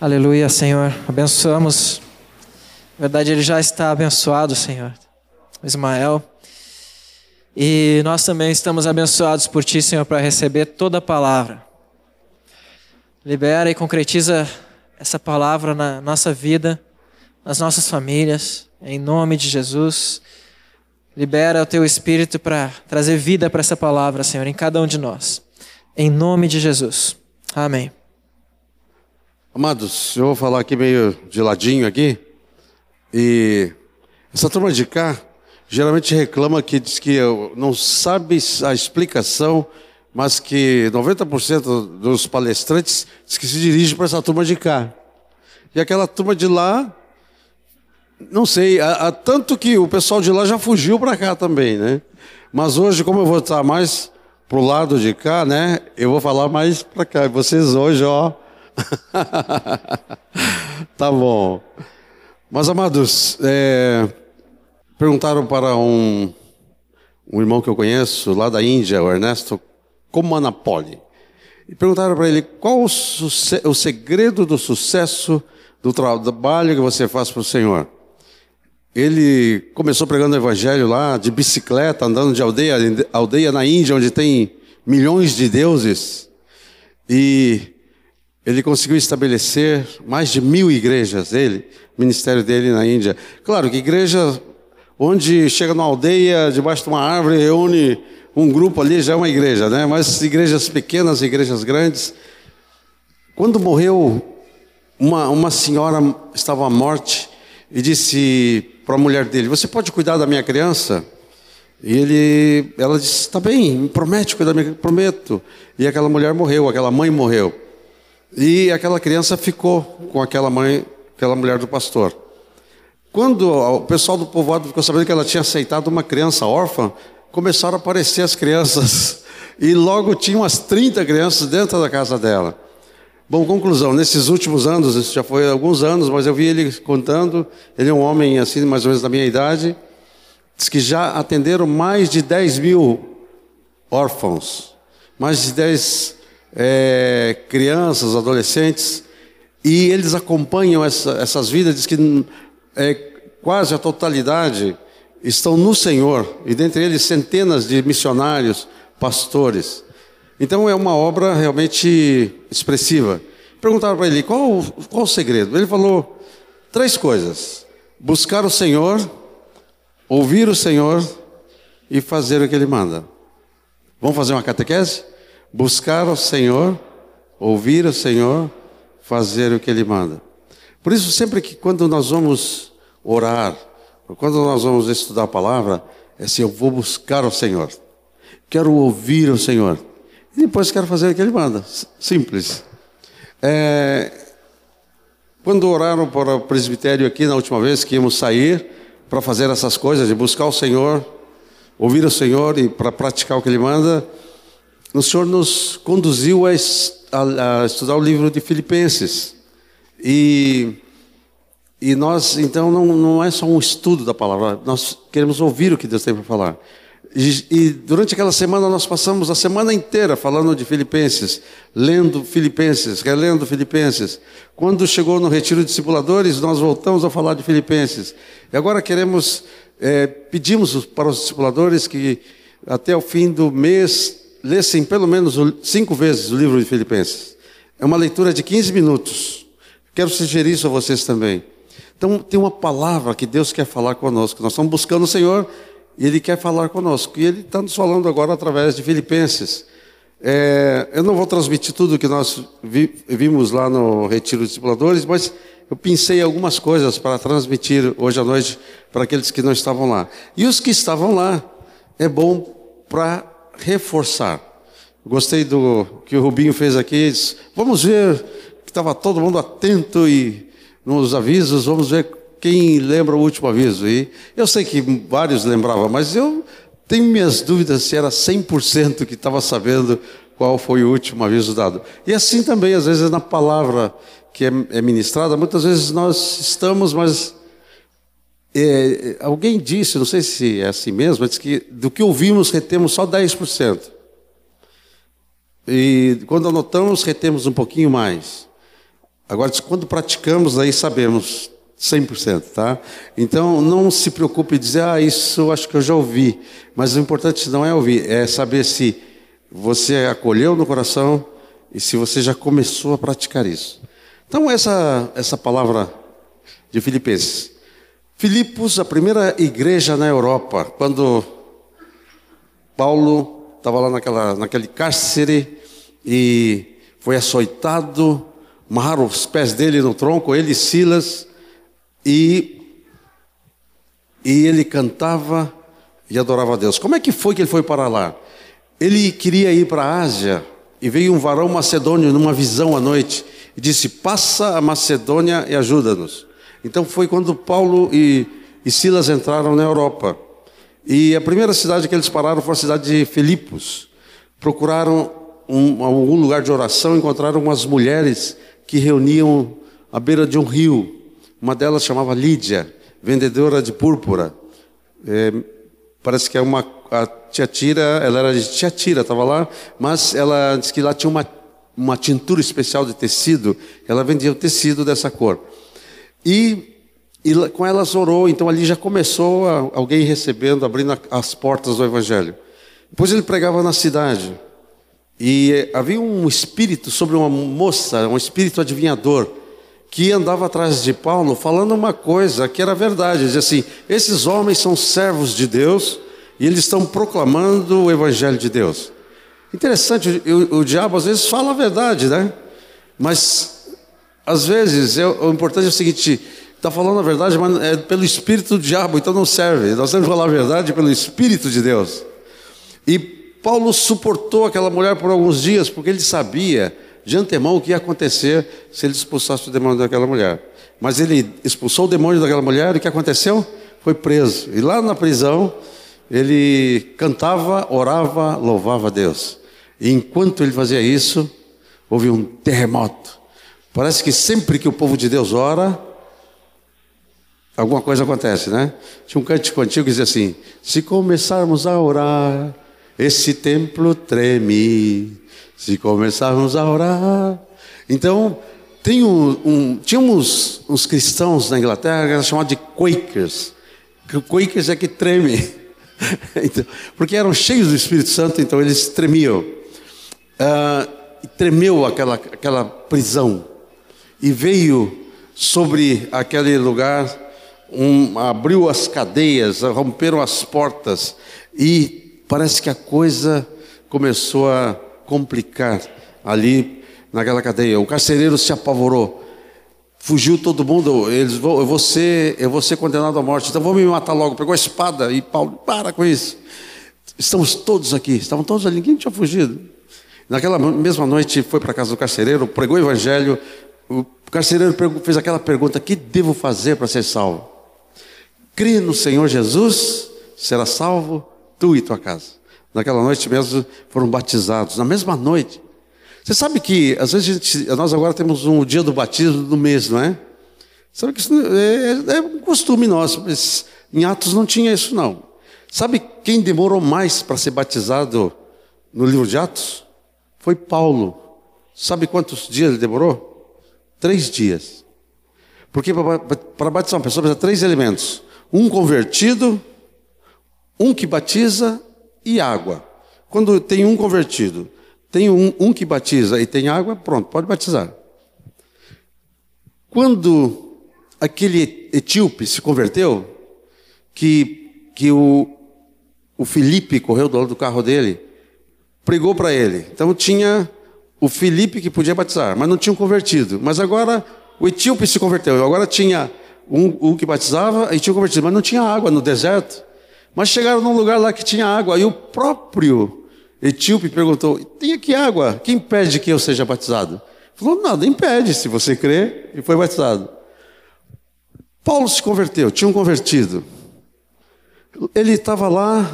Aleluia, Senhor. Abençoamos. Na verdade, ele já está abençoado, Senhor. Ismael. E nós também estamos abençoados por Ti, Senhor, para receber toda a palavra. Libera e concretiza essa palavra na nossa vida, nas nossas famílias, em nome de Jesus. Libera o Teu Espírito para trazer vida para essa palavra, Senhor, em cada um de nós. Em nome de Jesus. Amém. Amados, eu vou falar aqui meio de ladinho aqui. E essa turma de cá geralmente reclama que diz que não sabe a explicação, mas que 90% dos palestrantes diz que se dirige para essa turma de cá. E aquela turma de lá, não sei, há, tanto que o pessoal de lá já fugiu para cá também, né? Mas hoje, como eu vou estar mais pro lado de cá, né? Eu vou falar mais para cá. Vocês hoje, ó, tá bom. Mas, amados, é, perguntaram para um, um irmão que eu conheço, lá da Índia, o Ernesto Comanapoli. E perguntaram para ele qual o, o segredo do sucesso do trabalho que você faz para o Senhor. Ele começou pregando o evangelho lá, de bicicleta, andando de aldeia aldeia na Índia, onde tem milhões de deuses. E ele conseguiu estabelecer mais de mil igrejas, ele, o ministério dele na Índia. Claro que igreja onde chega numa aldeia, debaixo de uma árvore, reúne um grupo ali, já é uma igreja, né? Mas igrejas pequenas, igrejas grandes. Quando morreu, uma, uma senhora estava à morte e disse para a mulher dele: Você pode cuidar da minha criança? E ele, ela disse: Está bem, me promete cuidar da minha prometo. E aquela mulher morreu, aquela mãe morreu. E aquela criança ficou com aquela mãe, aquela mulher do pastor. Quando o pessoal do povoado ficou sabendo que ela tinha aceitado uma criança órfã, começaram a aparecer as crianças. E logo tinha umas 30 crianças dentro da casa dela. Bom, conclusão, nesses últimos anos, isso já foi alguns anos, mas eu vi ele contando, ele é um homem assim, mais ou menos da minha idade, diz que já atenderam mais de 10 mil órfãos, mais de 10 é, crianças, adolescentes, e eles acompanham essa, essas vidas, diz que é, quase a totalidade estão no Senhor, e dentre eles centenas de missionários, pastores. Então é uma obra realmente expressiva. Perguntaram para ele qual, qual o segredo. Ele falou três coisas: buscar o Senhor, ouvir o Senhor e fazer o que Ele manda. Vamos fazer uma catequese? Buscar o Senhor, ouvir o Senhor, fazer o que Ele manda. Por isso, sempre que quando nós vamos orar, quando nós vamos estudar a palavra, é assim: eu vou buscar o Senhor, quero ouvir o Senhor, e depois quero fazer o que Ele manda. Simples. É, quando oraram para o presbitério aqui na última vez que íamos sair para fazer essas coisas, de buscar o Senhor, ouvir o Senhor e para praticar o que Ele manda, o Senhor nos conduziu a, a, a estudar o livro de Filipenses. E, e nós, então, não, não é só um estudo da palavra, nós queremos ouvir o que Deus tem para falar. E, e, durante aquela semana nós passamos a semana inteira falando de Filipenses, lendo Filipenses, relendo Filipenses. Quando chegou no retiro de discipuladores, nós voltamos a falar de Filipenses. E agora queremos, é, pedimos para os discipuladores que até o fim do mês lessem pelo menos cinco vezes o livro de Filipenses. É uma leitura de 15 minutos. Quero sugerir isso a vocês também. Então, tem uma palavra que Deus quer falar conosco. Nós estamos buscando o Senhor e Ele quer falar conosco. E Ele está nos falando agora através de Filipenses. É, eu não vou transmitir tudo que nós vi, vimos lá no Retiro dos Discipuladores, mas eu pensei algumas coisas para transmitir hoje à noite para aqueles que não estavam lá. E os que estavam lá, é bom para reforçar. Gostei do que o Rubinho fez aqui. Disse, vamos ver que estava todo mundo atento e nos avisos, vamos ver quem lembra o último aviso. E eu sei que vários lembravam, mas eu tenho minhas dúvidas se era 100% que estava sabendo qual foi o último aviso dado. E assim também, às vezes, na palavra que é, é ministrada, muitas vezes nós estamos, mas é, alguém disse, não sei se é assim mesmo, mas que do que ouvimos retemos só 10%. E quando anotamos, retemos um pouquinho mais. Agora, quando praticamos, aí sabemos 100%, tá? Então, não se preocupe em dizer, ah, isso acho que eu já ouvi. Mas o importante não é ouvir, é saber se você acolheu no coração e se você já começou a praticar isso. Então, essa, essa palavra de Filipenses. Filipos, a primeira igreja na Europa, quando Paulo estava lá naquela, naquele cárcere e foi açoitado, amarraram os pés dele no tronco, ele e Silas, e, e ele cantava e adorava a Deus. Como é que foi que ele foi para lá? Ele queria ir para a Ásia e veio um varão macedônio numa visão à noite e disse: Passa a Macedônia e ajuda-nos. Então foi quando Paulo e, e Silas entraram na Europa. E a primeira cidade que eles pararam foi a cidade de Filipos. Procuraram um, algum lugar de oração, encontraram umas mulheres que reuniam à beira de um rio. Uma delas chamava Lídia, vendedora de púrpura. É, parece que é uma a tia Tira, ela era de tia Tira, estava lá, mas ela disse que lá tinha uma, uma tintura especial de tecido, ela vendia o tecido dessa cor. E, e com elas orou, então ali já começou a, alguém recebendo, abrindo as portas do Evangelho. Depois ele pregava na cidade. E havia um espírito sobre uma moça, um espírito adivinhador, que andava atrás de Paulo falando uma coisa que era verdade. Dizia assim: esses homens são servos de Deus e eles estão proclamando o Evangelho de Deus. Interessante, o, o diabo às vezes fala a verdade, né? Mas às vezes é, o importante é o seguinte: está falando a verdade, mas é pelo espírito do diabo, então não serve. Nós temos que falar a verdade pelo espírito de Deus. E Paulo suportou aquela mulher por alguns dias, porque ele sabia de antemão o que ia acontecer se ele expulsasse o demônio daquela mulher. Mas ele expulsou o demônio daquela mulher e o que aconteceu? Foi preso. E lá na prisão, ele cantava, orava, louvava a Deus. E enquanto ele fazia isso, houve um terremoto. Parece que sempre que o povo de Deus ora, alguma coisa acontece, né? Tinha um cântico antigo que dizia assim: Se começarmos a orar, esse templo treme se começarmos a orar. Então, tem um, um, tinha uns, uns, cristãos na Inglaterra que eram chamados de Quakers. Quakers é que treme. então, porque eram cheios do Espírito Santo, então eles tremiam. Uh, tremeu aquela, aquela prisão. E veio sobre aquele lugar, um, abriu as cadeias, romperam as portas. E parece que a coisa começou a complicar ali naquela cadeia. O carcereiro se apavorou. Fugiu todo mundo, eles vão, eu vou ser, eu vou ser condenado à morte, então vou me matar logo. Pegou a espada e Paulo, para com isso. Estamos todos aqui, estavam todos ali, ninguém tinha fugido. Naquela mesma noite foi para a casa do carcereiro, pregou o evangelho. O carcereiro fez aquela pergunta: "Que devo fazer para ser salvo?" Crê no Senhor Jesus, será salvo tu e tua casa. Naquela noite mesmo foram batizados, na mesma noite. Você sabe que, às vezes, gente, nós agora temos um dia do batismo no mês, não é? Sabe que isso é, é um costume nosso, mas em Atos não tinha isso, não. Sabe quem demorou mais para ser batizado no livro de Atos? Foi Paulo. Sabe quantos dias ele demorou? Três dias. Porque para batizar uma pessoa precisa três elementos: um convertido, um que batiza e água. Quando tem um convertido, tem um, um que batiza e tem água, pronto, pode batizar. Quando aquele etíope se converteu, que, que o, o Felipe correu do lado do carro dele, pregou para ele. Então tinha o Felipe que podia batizar, mas não tinha um convertido. Mas agora o etíope se converteu. Agora tinha um, um que batizava e tinha convertido, mas não tinha água no deserto. Mas chegaram num lugar lá que tinha água, e o próprio etíope perguntou: tem aqui água? Quem impede que eu seja batizado? Falou: nada impede, se você crê, e foi batizado. Paulo se converteu, tinha um convertido. Ele estava lá,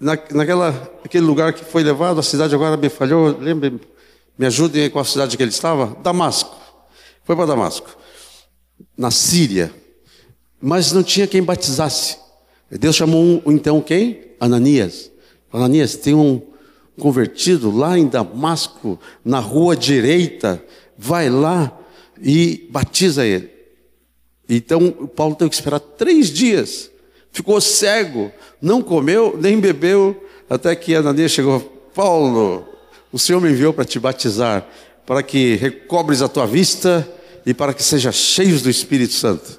na, naquela, aquele lugar que foi levado, a cidade agora me falhou, lembre, me ajudem aí com a cidade que ele estava? Damasco. Foi para Damasco, na Síria. Mas não tinha quem batizasse. Deus chamou então quem? Ananias. Ananias, tem um convertido lá em Damasco, na rua direita, vai lá. e batiza ele. Então Paulo teve que esperar três dias, ficou cego, não comeu nem bebeu, até que Ananias chegou: Paulo, o Senhor me enviou para te batizar, para que recobres a tua vista e para que seja cheios do Espírito Santo.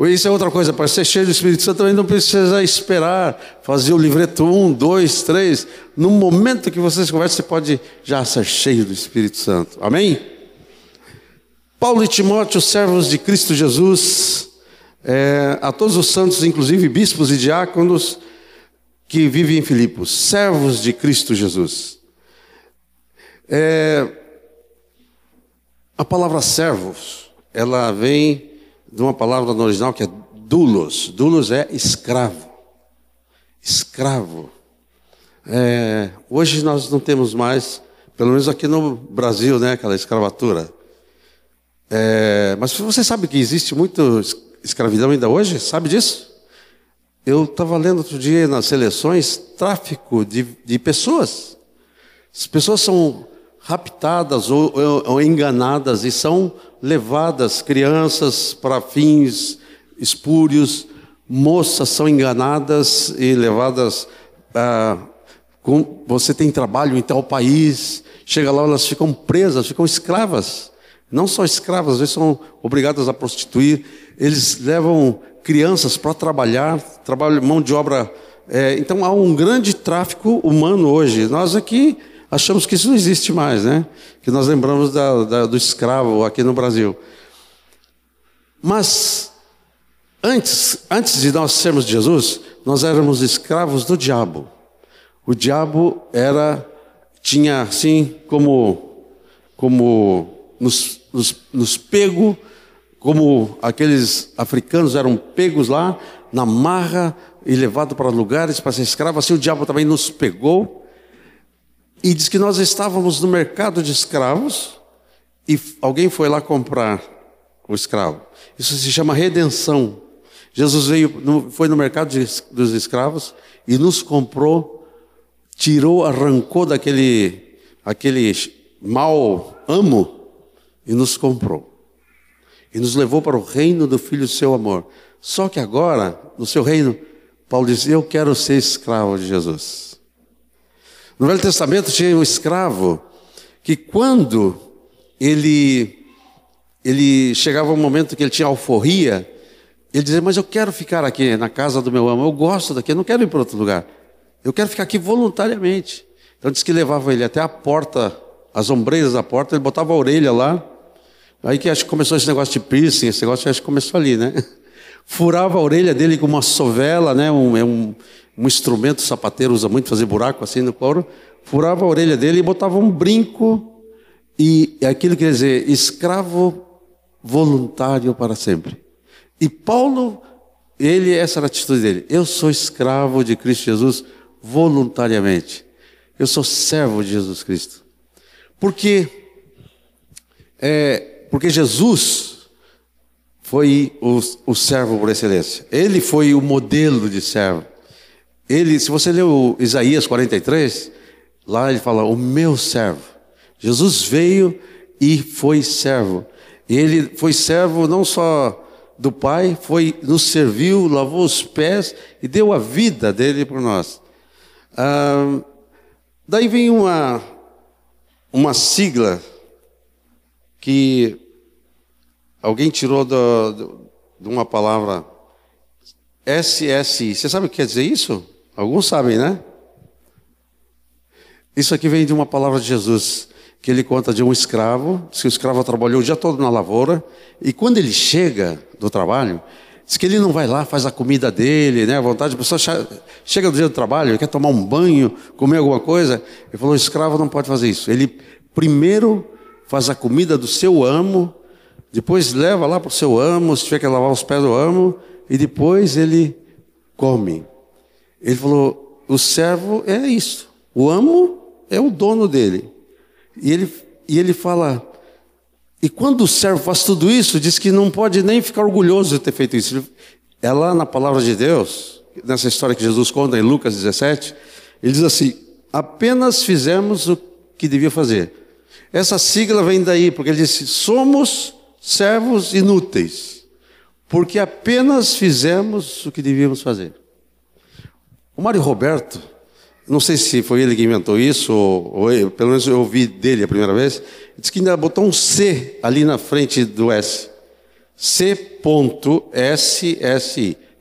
Isso é outra coisa, para ser cheio do Espírito Santo também não precisa esperar, fazer o livreto 1, 2, 3. No momento que vocês conversam, você pode já ser cheio do Espírito Santo. Amém? Paulo e Timóteo, servos de Cristo Jesus, é, a todos os santos, inclusive bispos e diáconos que vivem em Filipos, servos de Cristo Jesus. É, a palavra servos, ela vem de uma palavra no original que é dulos. Dulos é escravo. Escravo. É, hoje nós não temos mais, pelo menos aqui no Brasil, né, aquela escravatura. É, mas você sabe que existe muito escravidão ainda hoje? Sabe disso? Eu estava lendo outro dia nas seleções tráfico de, de pessoas. As pessoas são raptadas ou, ou, ou enganadas e são levadas, crianças, para fins espúrios, moças são enganadas e levadas. Ah, você tem trabalho em tal país, chega lá, elas ficam presas, ficam escravas. Não só escravas, às vezes são obrigadas a prostituir. Eles levam crianças para trabalhar, trabalho, mão de obra. É, então há um grande tráfico humano hoje. Nós aqui achamos que isso não existe mais, né? Que nós lembramos da, da, do escravo aqui no Brasil. Mas antes, antes de nós sermos Jesus, nós éramos escravos do diabo. O diabo era tinha assim como como nos, nos, nos pego, como aqueles africanos eram pegos lá na marra e levados para lugares para ser escravo, assim o diabo também nos pegou e diz que nós estávamos no mercado de escravos e alguém foi lá comprar o escravo. Isso se chama redenção. Jesus veio, foi no mercado dos escravos e nos comprou, tirou, arrancou daquele aquele mal amo e nos comprou. E nos levou para o reino do Filho do seu amor. Só que agora, no seu reino, Paulo diz: Eu quero ser escravo de Jesus. No Velho Testamento tinha um escravo que quando ele ele chegava um momento que ele tinha alforria, ele dizia: "Mas eu quero ficar aqui na casa do meu amo, eu gosto daqui, eu não quero ir para outro lugar. Eu quero ficar aqui voluntariamente". Então diz que levava ele até a porta, as ombreiras da porta, ele botava a orelha lá. Aí que acho que começou esse negócio de piercing, esse negócio acho que começou ali, né? Furava a orelha dele com uma sovela, né? Um, é um, um instrumento, sapateiro usa muito, fazer buraco assim no couro, furava a orelha dele e botava um brinco, e aquilo quer dizer, escravo voluntário para sempre. E Paulo, ele, essa era a atitude dele, eu sou escravo de Cristo Jesus voluntariamente. Eu sou servo de Jesus Cristo. Porque, é, porque Jesus foi o, o servo por excelência. Ele foi o modelo de servo. Ele, se você leu Isaías 43, lá ele fala: "O meu servo". Jesus veio e foi servo. Ele foi servo não só do Pai, foi nos serviu, lavou os pés e deu a vida dele por nós. Ah, daí vem uma uma sigla que alguém tirou de uma palavra SSI. Você sabe o que quer dizer isso? Alguns sabem, né? Isso aqui vem de uma palavra de Jesus, que ele conta de um escravo, que o escravo trabalhou o dia todo na lavoura, e quando ele chega do trabalho, diz que ele não vai lá, faz a comida dele, né? A vontade, a pessoa chega do dia do trabalho, quer tomar um banho, comer alguma coisa. Ele falou: o escravo não pode fazer isso. Ele primeiro faz a comida do seu amo, depois leva lá para o seu amo, se tiver que lavar os pés do amo, e depois ele come. Ele falou: o servo é isso. O amo é o dono dele. E ele, e ele fala. E quando o servo faz tudo isso, diz que não pode nem ficar orgulhoso de ter feito isso. É lá na palavra de Deus, nessa história que Jesus conta em Lucas 17, ele diz assim: apenas fizemos o que devia fazer. Essa sigla vem daí, porque ele disse: somos servos inúteis, porque apenas fizemos o que devíamos fazer. O Mário Roberto, não sei se foi ele que inventou isso, ou, ou pelo menos eu ouvi dele a primeira vez, disse que ainda botou um C ali na frente do S. C.SSI.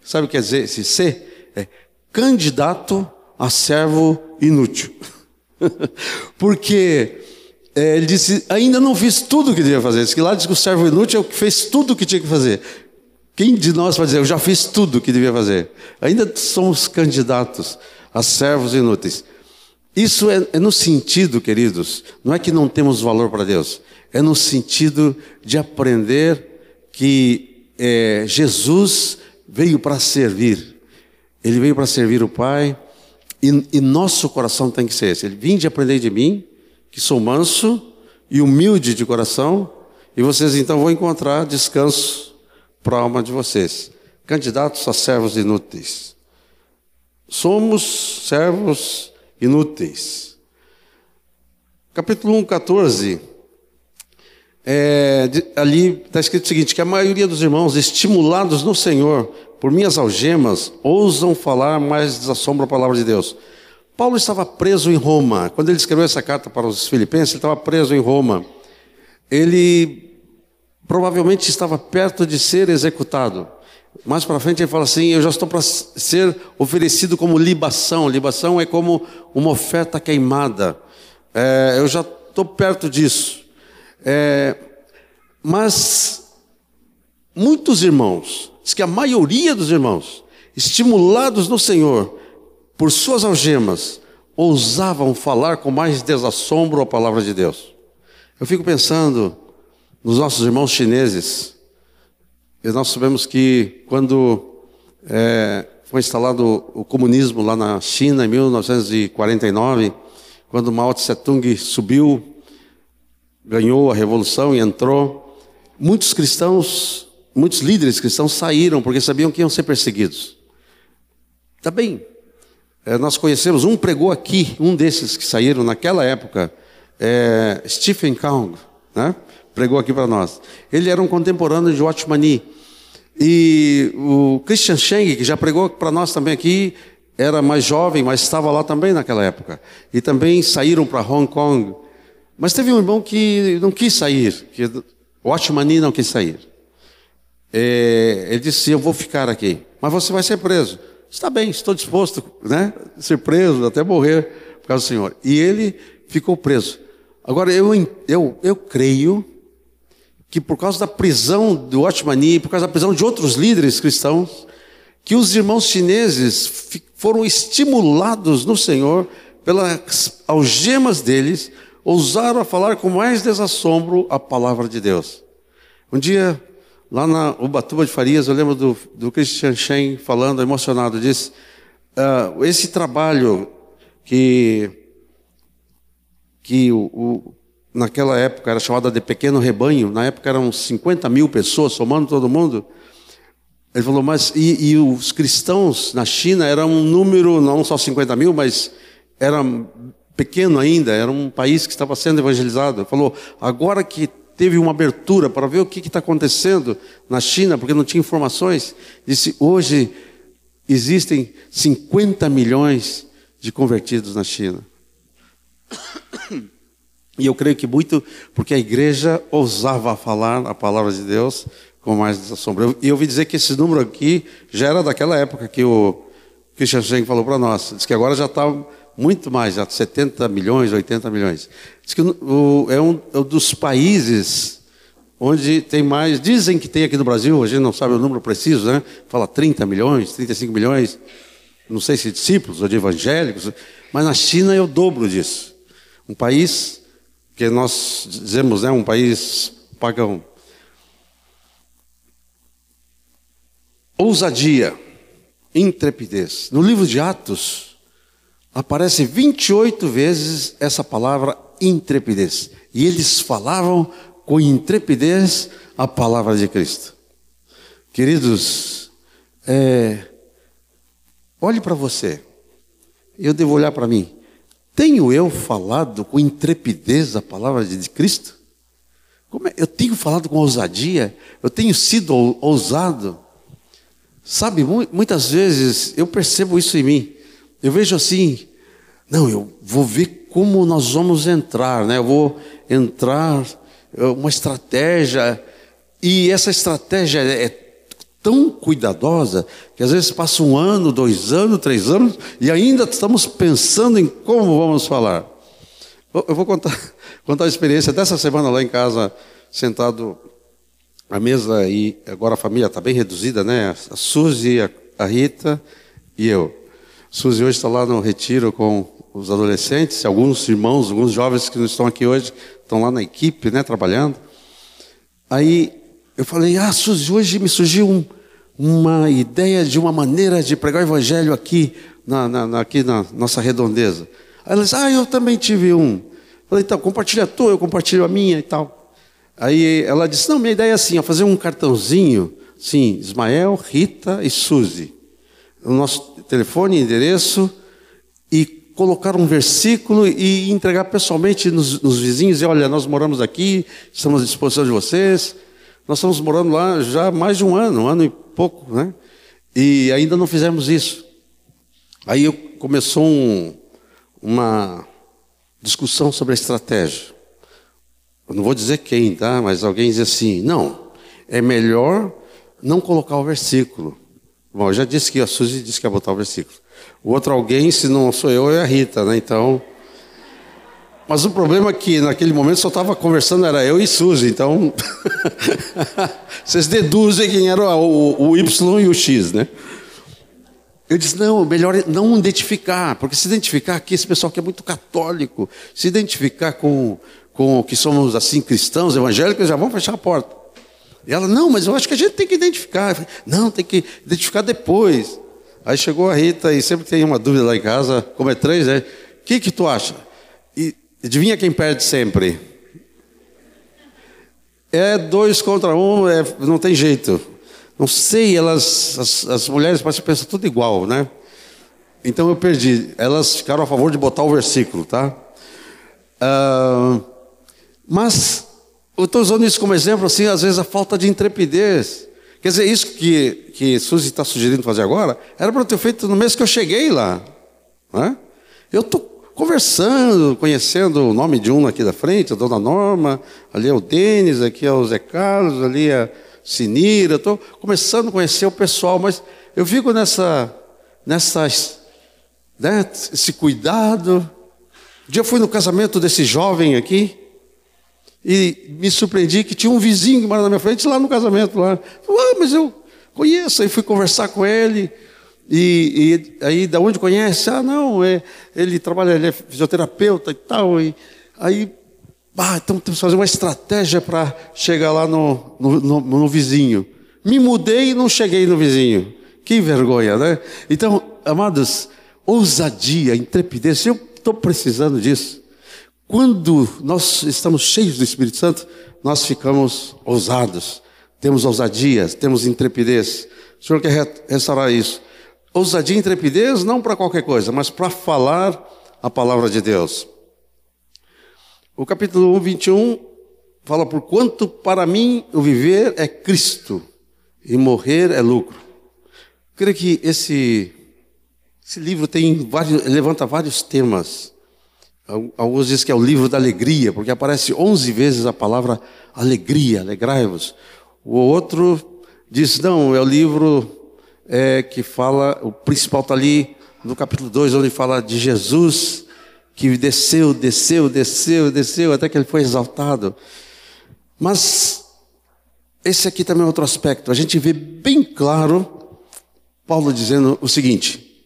Sabe o que quer dizer esse C? É candidato a servo inútil. Porque é, ele disse, ainda não fiz tudo o que devia fazer. Diz que lá diz que o servo inútil é o que fez tudo o que tinha que fazer. Quem de nós vai dizer, eu já fiz tudo o que devia fazer? Ainda somos candidatos a servos inúteis. Isso é, é no sentido, queridos, não é que não temos valor para Deus, é no sentido de aprender que é, Jesus veio para servir. Ele veio para servir o Pai, e, e, nosso coração tem que ser esse. Ele vim de aprender de mim, que sou manso e humilde de coração, e vocês então vão encontrar descanso para a alma de vocês. Candidatos a servos inúteis. Somos servos inúteis. Capítulo 1, 14. É, ali está escrito o seguinte: que a maioria dos irmãos, estimulados no Senhor por minhas algemas, ousam falar mais desassombro a palavra de Deus. Paulo estava preso em Roma. Quando ele escreveu essa carta para os filipenses, ele estava preso em Roma. Ele provavelmente estava perto de ser executado. Mais para frente ele fala assim: Eu já estou para ser oferecido como libação. Libação é como uma oferta queimada. É, eu já estou perto disso. É, mas muitos irmãos, diz que a maioria dos irmãos, estimulados no Senhor por suas algemas, ousavam falar com mais desassombro a palavra de Deus. Eu fico pensando nos nossos irmãos chineses. E nós sabemos que quando é, foi instalado o comunismo lá na China em 1949, quando Mao Tse Tung subiu, ganhou a revolução e entrou, muitos cristãos, muitos líderes cristãos saíram porque sabiam que iam ser perseguidos. Tá bem. É, nós conhecemos, um pregou aqui, um desses que saíram naquela época, é, Stephen Kong, né? pregou aqui para nós. Ele era um contemporâneo de Watchmani. E o Christian Cheng, que já pregou para nós também aqui, era mais jovem, mas estava lá também naquela época. E também saíram para Hong Kong. Mas teve um irmão que não quis sair, que Watchmani não quis sair. É, ele disse: Eu vou ficar aqui, mas você vai ser preso. Está bem, estou disposto né, ser preso até morrer por causa do Senhor. E ele ficou preso. Agora, eu, eu, eu creio que por causa da prisão do Otmani, por causa da prisão de outros líderes cristãos, que os irmãos chineses foram estimulados no Senhor pelas algemas deles, ousaram a falar com mais desassombro a palavra de Deus. Um dia, lá na Ubatuba de Farias, eu lembro do, do Christian Shen falando, emocionado, disse, uh, esse trabalho que, que o, o naquela época era chamada de pequeno rebanho, na época eram 50 mil pessoas, somando todo mundo. Ele falou, mas e, e, os cristãos na China eram um número, não só 50 mil, mas era pequeno ainda, era um país que estava sendo evangelizado. Ele falou, agora que teve uma abertura para ver o que está acontecendo na China, porque não tinha informações, disse, hoje existem 50 milhões de convertidos na China. E eu creio que muito porque a igreja ousava falar a palavra de Deus com mais desassombro. E eu ouvi dizer que esse número aqui já era daquela época que o Christian Schenck falou para nós. Diz que agora já está muito mais, já 70 milhões, 80 milhões. Diz que o, é, um, é um dos países onde tem mais. Dizem que tem aqui no Brasil, a gente não sabe o número preciso, né? Fala 30 milhões, 35 milhões, não sei se discípulos ou de evangélicos, mas na China é o dobro disso. Um país que nós dizemos, né, um país pagão. Ousadia, intrepidez. No livro de Atos, aparece 28 vezes essa palavra intrepidez. E eles falavam com intrepidez a palavra de Cristo. Queridos, é, olhe para você, eu devo olhar para mim. Tenho eu falado com intrepidez a palavra de Cristo? É? Eu tenho falado com ousadia, eu tenho sido ousado. Sabe, muitas vezes eu percebo isso em mim. Eu vejo assim, não, eu vou ver como nós vamos entrar, né? Eu vou entrar uma estratégia e essa estratégia é tão cuidadosa que às vezes passa um ano, dois anos, três anos e ainda estamos pensando em como vamos falar. Eu vou contar, contar a experiência dessa semana lá em casa, sentado à mesa e agora a família está bem reduzida, né? A Suzy, a Rita e eu. Suzy hoje está lá no retiro com os adolescentes, alguns irmãos, alguns jovens que não estão aqui hoje, estão lá na equipe, né, trabalhando. Aí eu falei, ah, Suzy, hoje me surgiu um, uma ideia de uma maneira de pregar o evangelho aqui na, na, aqui na nossa redondeza. Aí ela disse, ah, eu também tive um. Eu falei, então, compartilha a tua, eu compartilho a minha e tal. Aí ela disse, não, minha ideia é assim, é fazer um cartãozinho, sim, Ismael, Rita e Suzy. O nosso telefone, endereço e colocar um versículo e entregar pessoalmente nos, nos vizinhos e olha, nós moramos aqui, estamos à disposição de vocês. Nós estamos morando lá já há mais de um ano, um ano e pouco, né? E ainda não fizemos isso. Aí começou um, uma discussão sobre a estratégia. Eu não vou dizer quem, tá? Mas alguém diz assim: não, é melhor não colocar o versículo. Bom, eu já disse que a Suzy disse que ia botar o versículo. O outro alguém, se não sou eu, é a Rita, né? Então. Mas o problema é que naquele momento só estava conversando, era eu e Suzy, então. Vocês deduzem quem era o, o, Y e o X, né? Eu disse, não, melhor não identificar, porque se identificar aqui, esse pessoal que é muito católico, se identificar com, com que somos assim cristãos, evangélicos, já vão fechar a porta. E ela, não, mas eu acho que a gente tem que identificar. Falei, não, tem que identificar depois. Aí chegou a Rita e sempre tem uma dúvida lá em casa, como é três, né? O que, que tu acha? E adivinha quem perde sempre? É dois contra um, é, não tem jeito. Não sei, elas, as, as mulheres parecem que pensam tudo igual, né? Então eu perdi. Elas ficaram a favor de botar o versículo, tá? Uh, mas eu estou usando isso como exemplo, assim, às vezes a falta de intrepidez. Quer dizer, isso que, que Suzy está sugerindo fazer agora, era para eu ter feito no mês que eu cheguei lá. Né? Eu estou conversando, conhecendo o nome de um aqui da frente, a dona Norma, ali é o Denis, aqui é o Zé Carlos, ali é a Sinira, estou começando a conhecer o pessoal, mas eu fico nessa, nessa né, esse cuidado. Um dia eu fui no casamento desse jovem aqui, e me surpreendi que tinha um vizinho que mora na minha frente lá no casamento. Lá. Ah, mas eu conheço. Aí fui conversar com ele. E, e aí, da onde conhece? Ah, não, é, ele trabalha, ele é fisioterapeuta e tal. E, aí, ah, então temos que fazer uma estratégia para chegar lá no, no, no, no vizinho. Me mudei e não cheguei no vizinho. Que vergonha, né? Então, amados, ousadia, intrepidez, eu estou precisando disso. Quando nós estamos cheios do Espírito Santo, nós ficamos ousados, temos ousadia, temos intrepidez. O Senhor quer restaurar isso. Ousadia e intrepidez não para qualquer coisa, mas para falar a palavra de Deus. O capítulo 1, 21 fala: Por quanto para mim o viver é Cristo e morrer é lucro. Eu creio que esse, esse livro tem vários, levanta vários temas. Alguns dizem que é o livro da alegria, porque aparece 11 vezes a palavra alegria, alegrai-vos. O outro diz, não, é o livro é, que fala, o principal está ali no capítulo 2, onde fala de Jesus, que desceu, desceu, desceu, desceu, até que ele foi exaltado. Mas esse aqui também é outro aspecto. A gente vê bem claro Paulo dizendo o seguinte: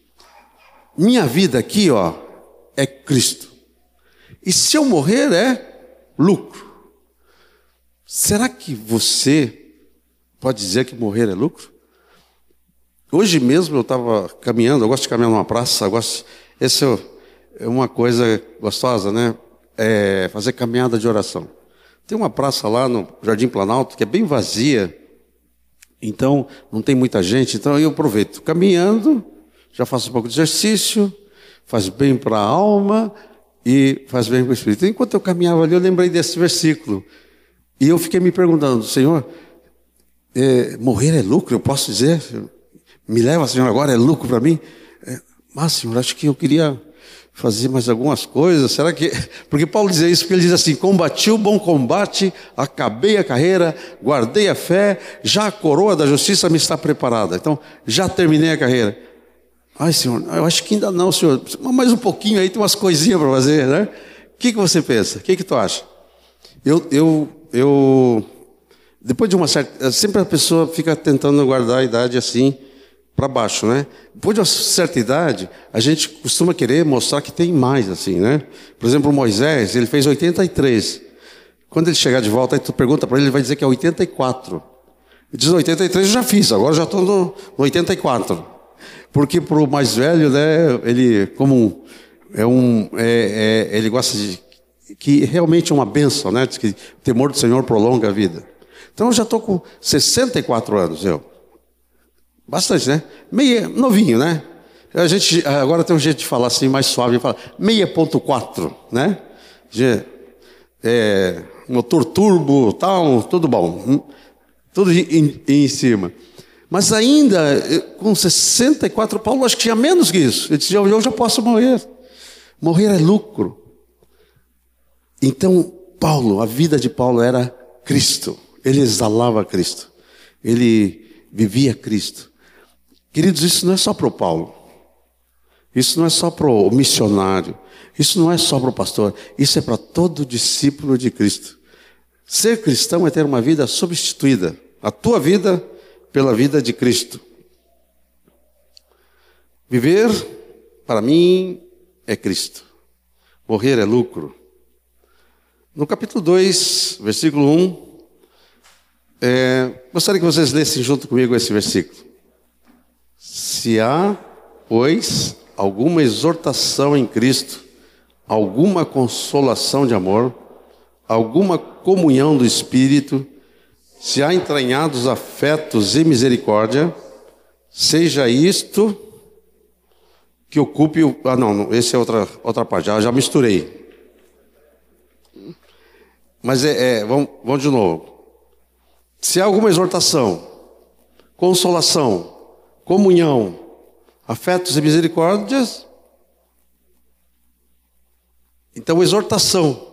minha vida aqui, ó, é Cristo. E se eu morrer é lucro. Será que você pode dizer que morrer é lucro? Hoje mesmo eu estava caminhando, eu gosto de caminhar numa praça, gosto, esse é uma coisa gostosa, né? É fazer caminhada de oração. Tem uma praça lá no Jardim Planalto que é bem vazia, então não tem muita gente, então eu aproveito. Caminhando, já faço um pouco de exercício, faz bem para a alma e faz bem para o Espírito. Enquanto eu caminhava ali, eu lembrei desse versículo. E eu fiquei me perguntando, Senhor, é, morrer é lucro? Eu posso dizer? Me leva, Senhor, agora é lucro para mim? É, mas, Senhor, acho que eu queria fazer mais algumas coisas. Será que. Porque Paulo diz isso, porque ele diz assim: combati o bom combate, acabei a carreira, guardei a fé, já a coroa da justiça me está preparada. Então, já terminei a carreira. Ai, Senhor, eu acho que ainda não, Senhor. Mais um pouquinho aí, tem umas coisinhas para fazer, né? O que, que você pensa? O que, que tu acha? Eu, eu, eu. Depois de uma certa. Sempre a pessoa fica tentando guardar a idade assim para baixo, né? Depois de uma certa idade, a gente costuma querer mostrar que tem mais, assim, né? Por exemplo, Moisés, ele fez 83. Quando ele chegar de volta, aí tu pergunta para ele, ele vai dizer que é 84. Ele diz, 83 eu já fiz, agora já estou no 84. Porque para o mais velho, né, ele, como é um, é, é, ele gosta de, que realmente é uma benção, né? Que o temor do Senhor prolonga a vida. Então eu já estou com 64 anos, eu. Bastante, né? Meia, novinho, né? A gente agora tem um jeito de falar assim mais suave, fala meia ponto quatro, né? É, motor turbo, tal, tudo bom, tudo em, em cima. Mas ainda com 64, Paulo acho que tinha menos que isso. Ele disse: eu já posso morrer. Morrer é lucro. Então, Paulo, a vida de Paulo era Cristo. Ele exalava Cristo. Ele vivia Cristo. Queridos, isso não é só para o Paulo. Isso não é só para o missionário. Isso não é só para o pastor. Isso é para todo discípulo de Cristo. Ser cristão é ter uma vida substituída. A tua vida pela vida de Cristo. Viver, para mim, é Cristo. Morrer é lucro. No capítulo 2, versículo 1, é, gostaria que vocês lessem junto comigo esse versículo. Se há, pois, alguma exortação em Cristo, alguma consolação de amor, alguma comunhão do Espírito, se há entranhados afetos e misericórdia, seja isto que ocupe o. Ah, não, esse é outra, outra parte, já, já misturei. Mas é, é vamos, vamos de novo. Se há alguma exortação, consolação, comunhão, afetos e misericórdias. Então, exortação.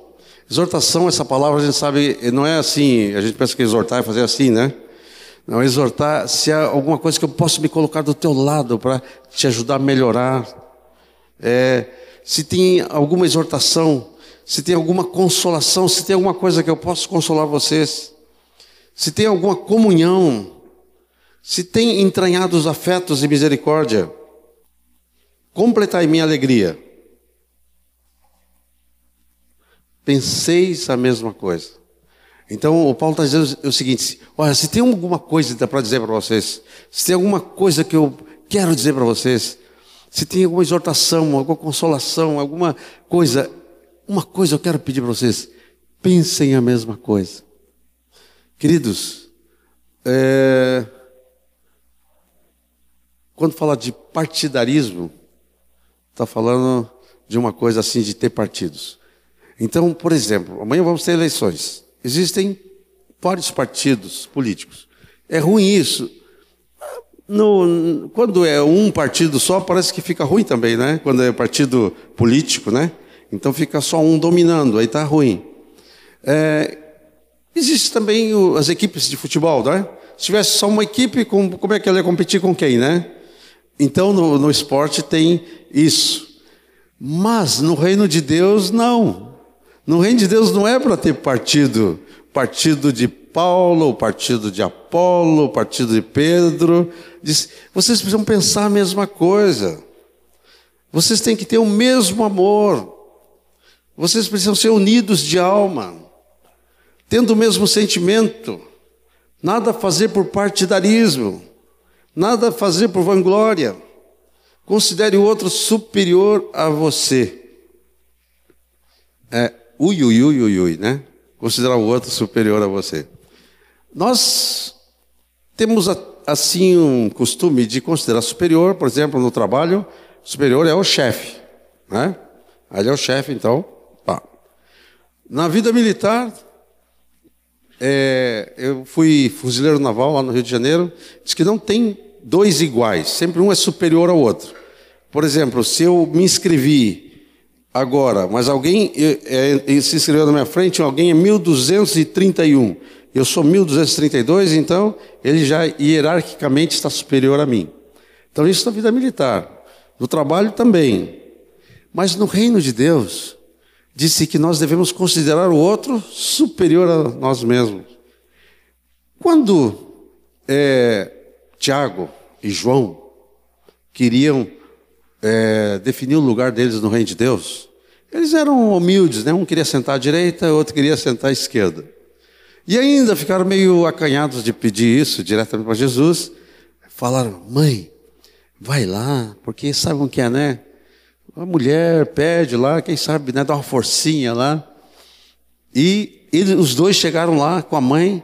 Exortação, essa palavra a gente sabe, não é assim, a gente pensa que exortar é fazer assim, né? Não, exortar, se há alguma coisa que eu posso me colocar do teu lado para te ajudar a melhorar. É, se tem alguma exortação, se tem alguma consolação, se tem alguma coisa que eu posso consolar vocês, se tem alguma comunhão, se tem entranhados afetos e misericórdia, completai minha alegria. Penseis a mesma coisa. Então o Paulo está dizendo o seguinte: olha, se tem alguma coisa para dizer para vocês, se tem alguma coisa que eu quero dizer para vocês, se tem alguma exortação, alguma consolação, alguma coisa, uma coisa eu quero pedir para vocês: pensem a mesma coisa. Queridos, é, quando fala de partidarismo, está falando de uma coisa assim de ter partidos. Então, por exemplo, amanhã vamos ter eleições. Existem vários partidos políticos. É ruim isso. No, quando é um partido só, parece que fica ruim também, né? Quando é partido político, né? Então fica só um dominando, aí está ruim. É, existe também o, as equipes de futebol, né? Se tivesse só uma equipe, como, é que ela ia competir com quem, né? Então no, no esporte tem isso. Mas no reino de Deus, não. No reino de Deus não é para ter partido. Partido de Paulo, partido de Apolo, partido de Pedro. Diz, vocês precisam pensar a mesma coisa. Vocês têm que ter o mesmo amor. Vocês precisam ser unidos de alma, tendo o mesmo sentimento. Nada fazer por partidarismo. Nada a fazer por vanglória. Considere o outro superior a você. É, ui, ui, ui, ui, ui, né? Considerar o outro superior a você. Nós temos assim um costume de considerar superior, por exemplo, no trabalho, superior é o chefe, né? Ele é o chefe, então, pá. Na vida militar, é, eu fui fuzileiro naval lá no Rio de Janeiro, diz que não tem dois iguais, sempre um é superior ao outro. Por exemplo, se eu me inscrevi agora, mas alguém é, se inscreveu na minha frente, alguém é 1231, eu sou 1232, então ele já hierarquicamente está superior a mim. Então isso na vida militar, no trabalho também. Mas no reino de Deus, disse que nós devemos considerar o outro superior a nós mesmos. Quando é, Tiago e João queriam é, definir o lugar deles no reino de Deus, eles eram humildes, né? um queria sentar à direita, outro queria sentar à esquerda. E ainda ficaram meio acanhados de pedir isso diretamente para Jesus. Falaram, mãe, vai lá, porque sabe o que é, né? A mulher pede lá, quem sabe, né, dá uma forcinha lá. E ele, os dois chegaram lá com a mãe.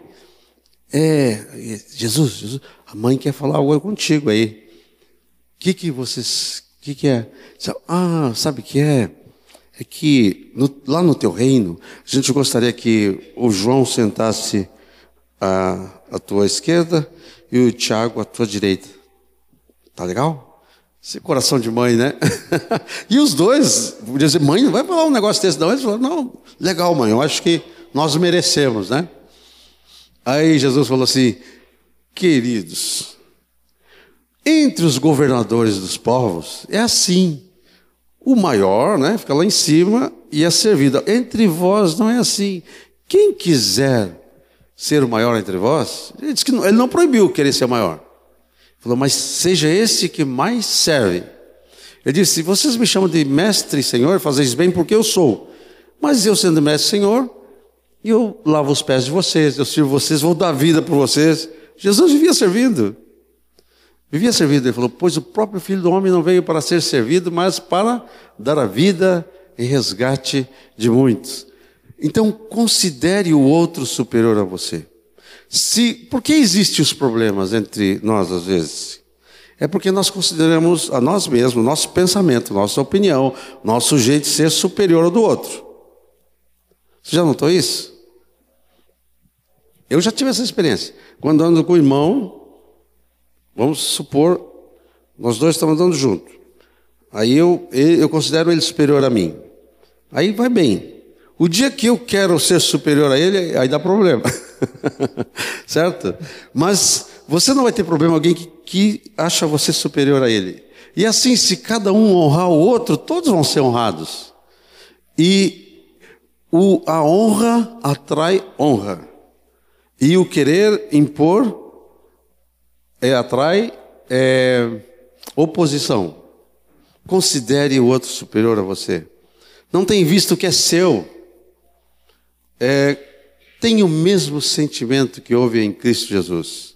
É, Jesus, Jesus, a mãe quer falar algo contigo aí. O que que vocês, o que que é? Ah, sabe o que é? É que no, lá no teu reino, a gente gostaria que o João sentasse à, à tua esquerda e o Tiago à tua direita. Tá legal? Esse coração de mãe, né? e os dois, podiam dizer, mãe, não vai falar um negócio desse, não. Eles falaram, não, legal, mãe, eu acho que nós merecemos, né? Aí Jesus falou assim, queridos, entre os governadores dos povos é assim. O maior, né, fica lá em cima e é servido. Entre vós não é assim. Quem quiser ser o maior entre vós, ele, disse que não, ele não proibiu querer ser maior. Falou, mas seja esse que mais serve. Ele disse: se vocês me chamam de mestre e senhor, fazeis bem porque eu sou. Mas eu sendo mestre e senhor, eu lavo os pés de vocês, eu sirvo vocês, vou dar vida por vocês. Jesus vivia servindo. Vivia servindo. Ele falou: pois o próprio filho do homem não veio para ser servido, mas para dar a vida em resgate de muitos. Então considere o outro superior a você. Se, por que existem os problemas entre nós às vezes? É porque nós consideramos a nós mesmos, nosso pensamento, nossa opinião, nosso jeito de ser superior ao do outro. Você já notou isso? Eu já tive essa experiência. Quando ando com o irmão, vamos supor, nós dois estamos andando juntos. Aí eu, eu considero ele superior a mim. Aí vai bem. O dia que eu quero ser superior a ele, aí dá problema. certo? Mas você não vai ter problema alguém que, que acha você superior a ele. E assim, se cada um honrar o outro, todos vão ser honrados. E o, a honra atrai honra. E o querer impor é, atrai é, oposição. Considere o outro superior a você. Não tem visto o que é seu. É, tem o mesmo sentimento que houve em Cristo Jesus.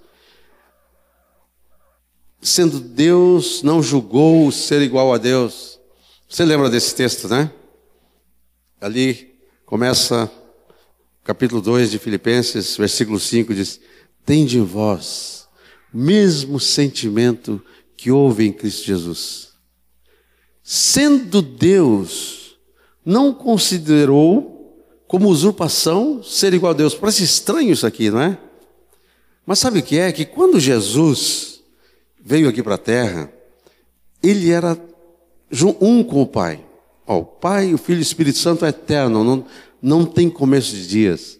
Sendo Deus, não julgou ser igual a Deus. Você lembra desse texto, né? Ali começa capítulo 2 de Filipenses, versículo 5 diz: Tende vós o mesmo sentimento que houve em Cristo Jesus. Sendo Deus, não considerou como usurpação ser igual a Deus. Parece estranho isso aqui, não é? Mas sabe o que é? Que quando Jesus veio aqui para a terra, ele era um com o Pai. Ó, o Pai, o Filho e o Espírito Santo é eterno, não, não tem começo de dias.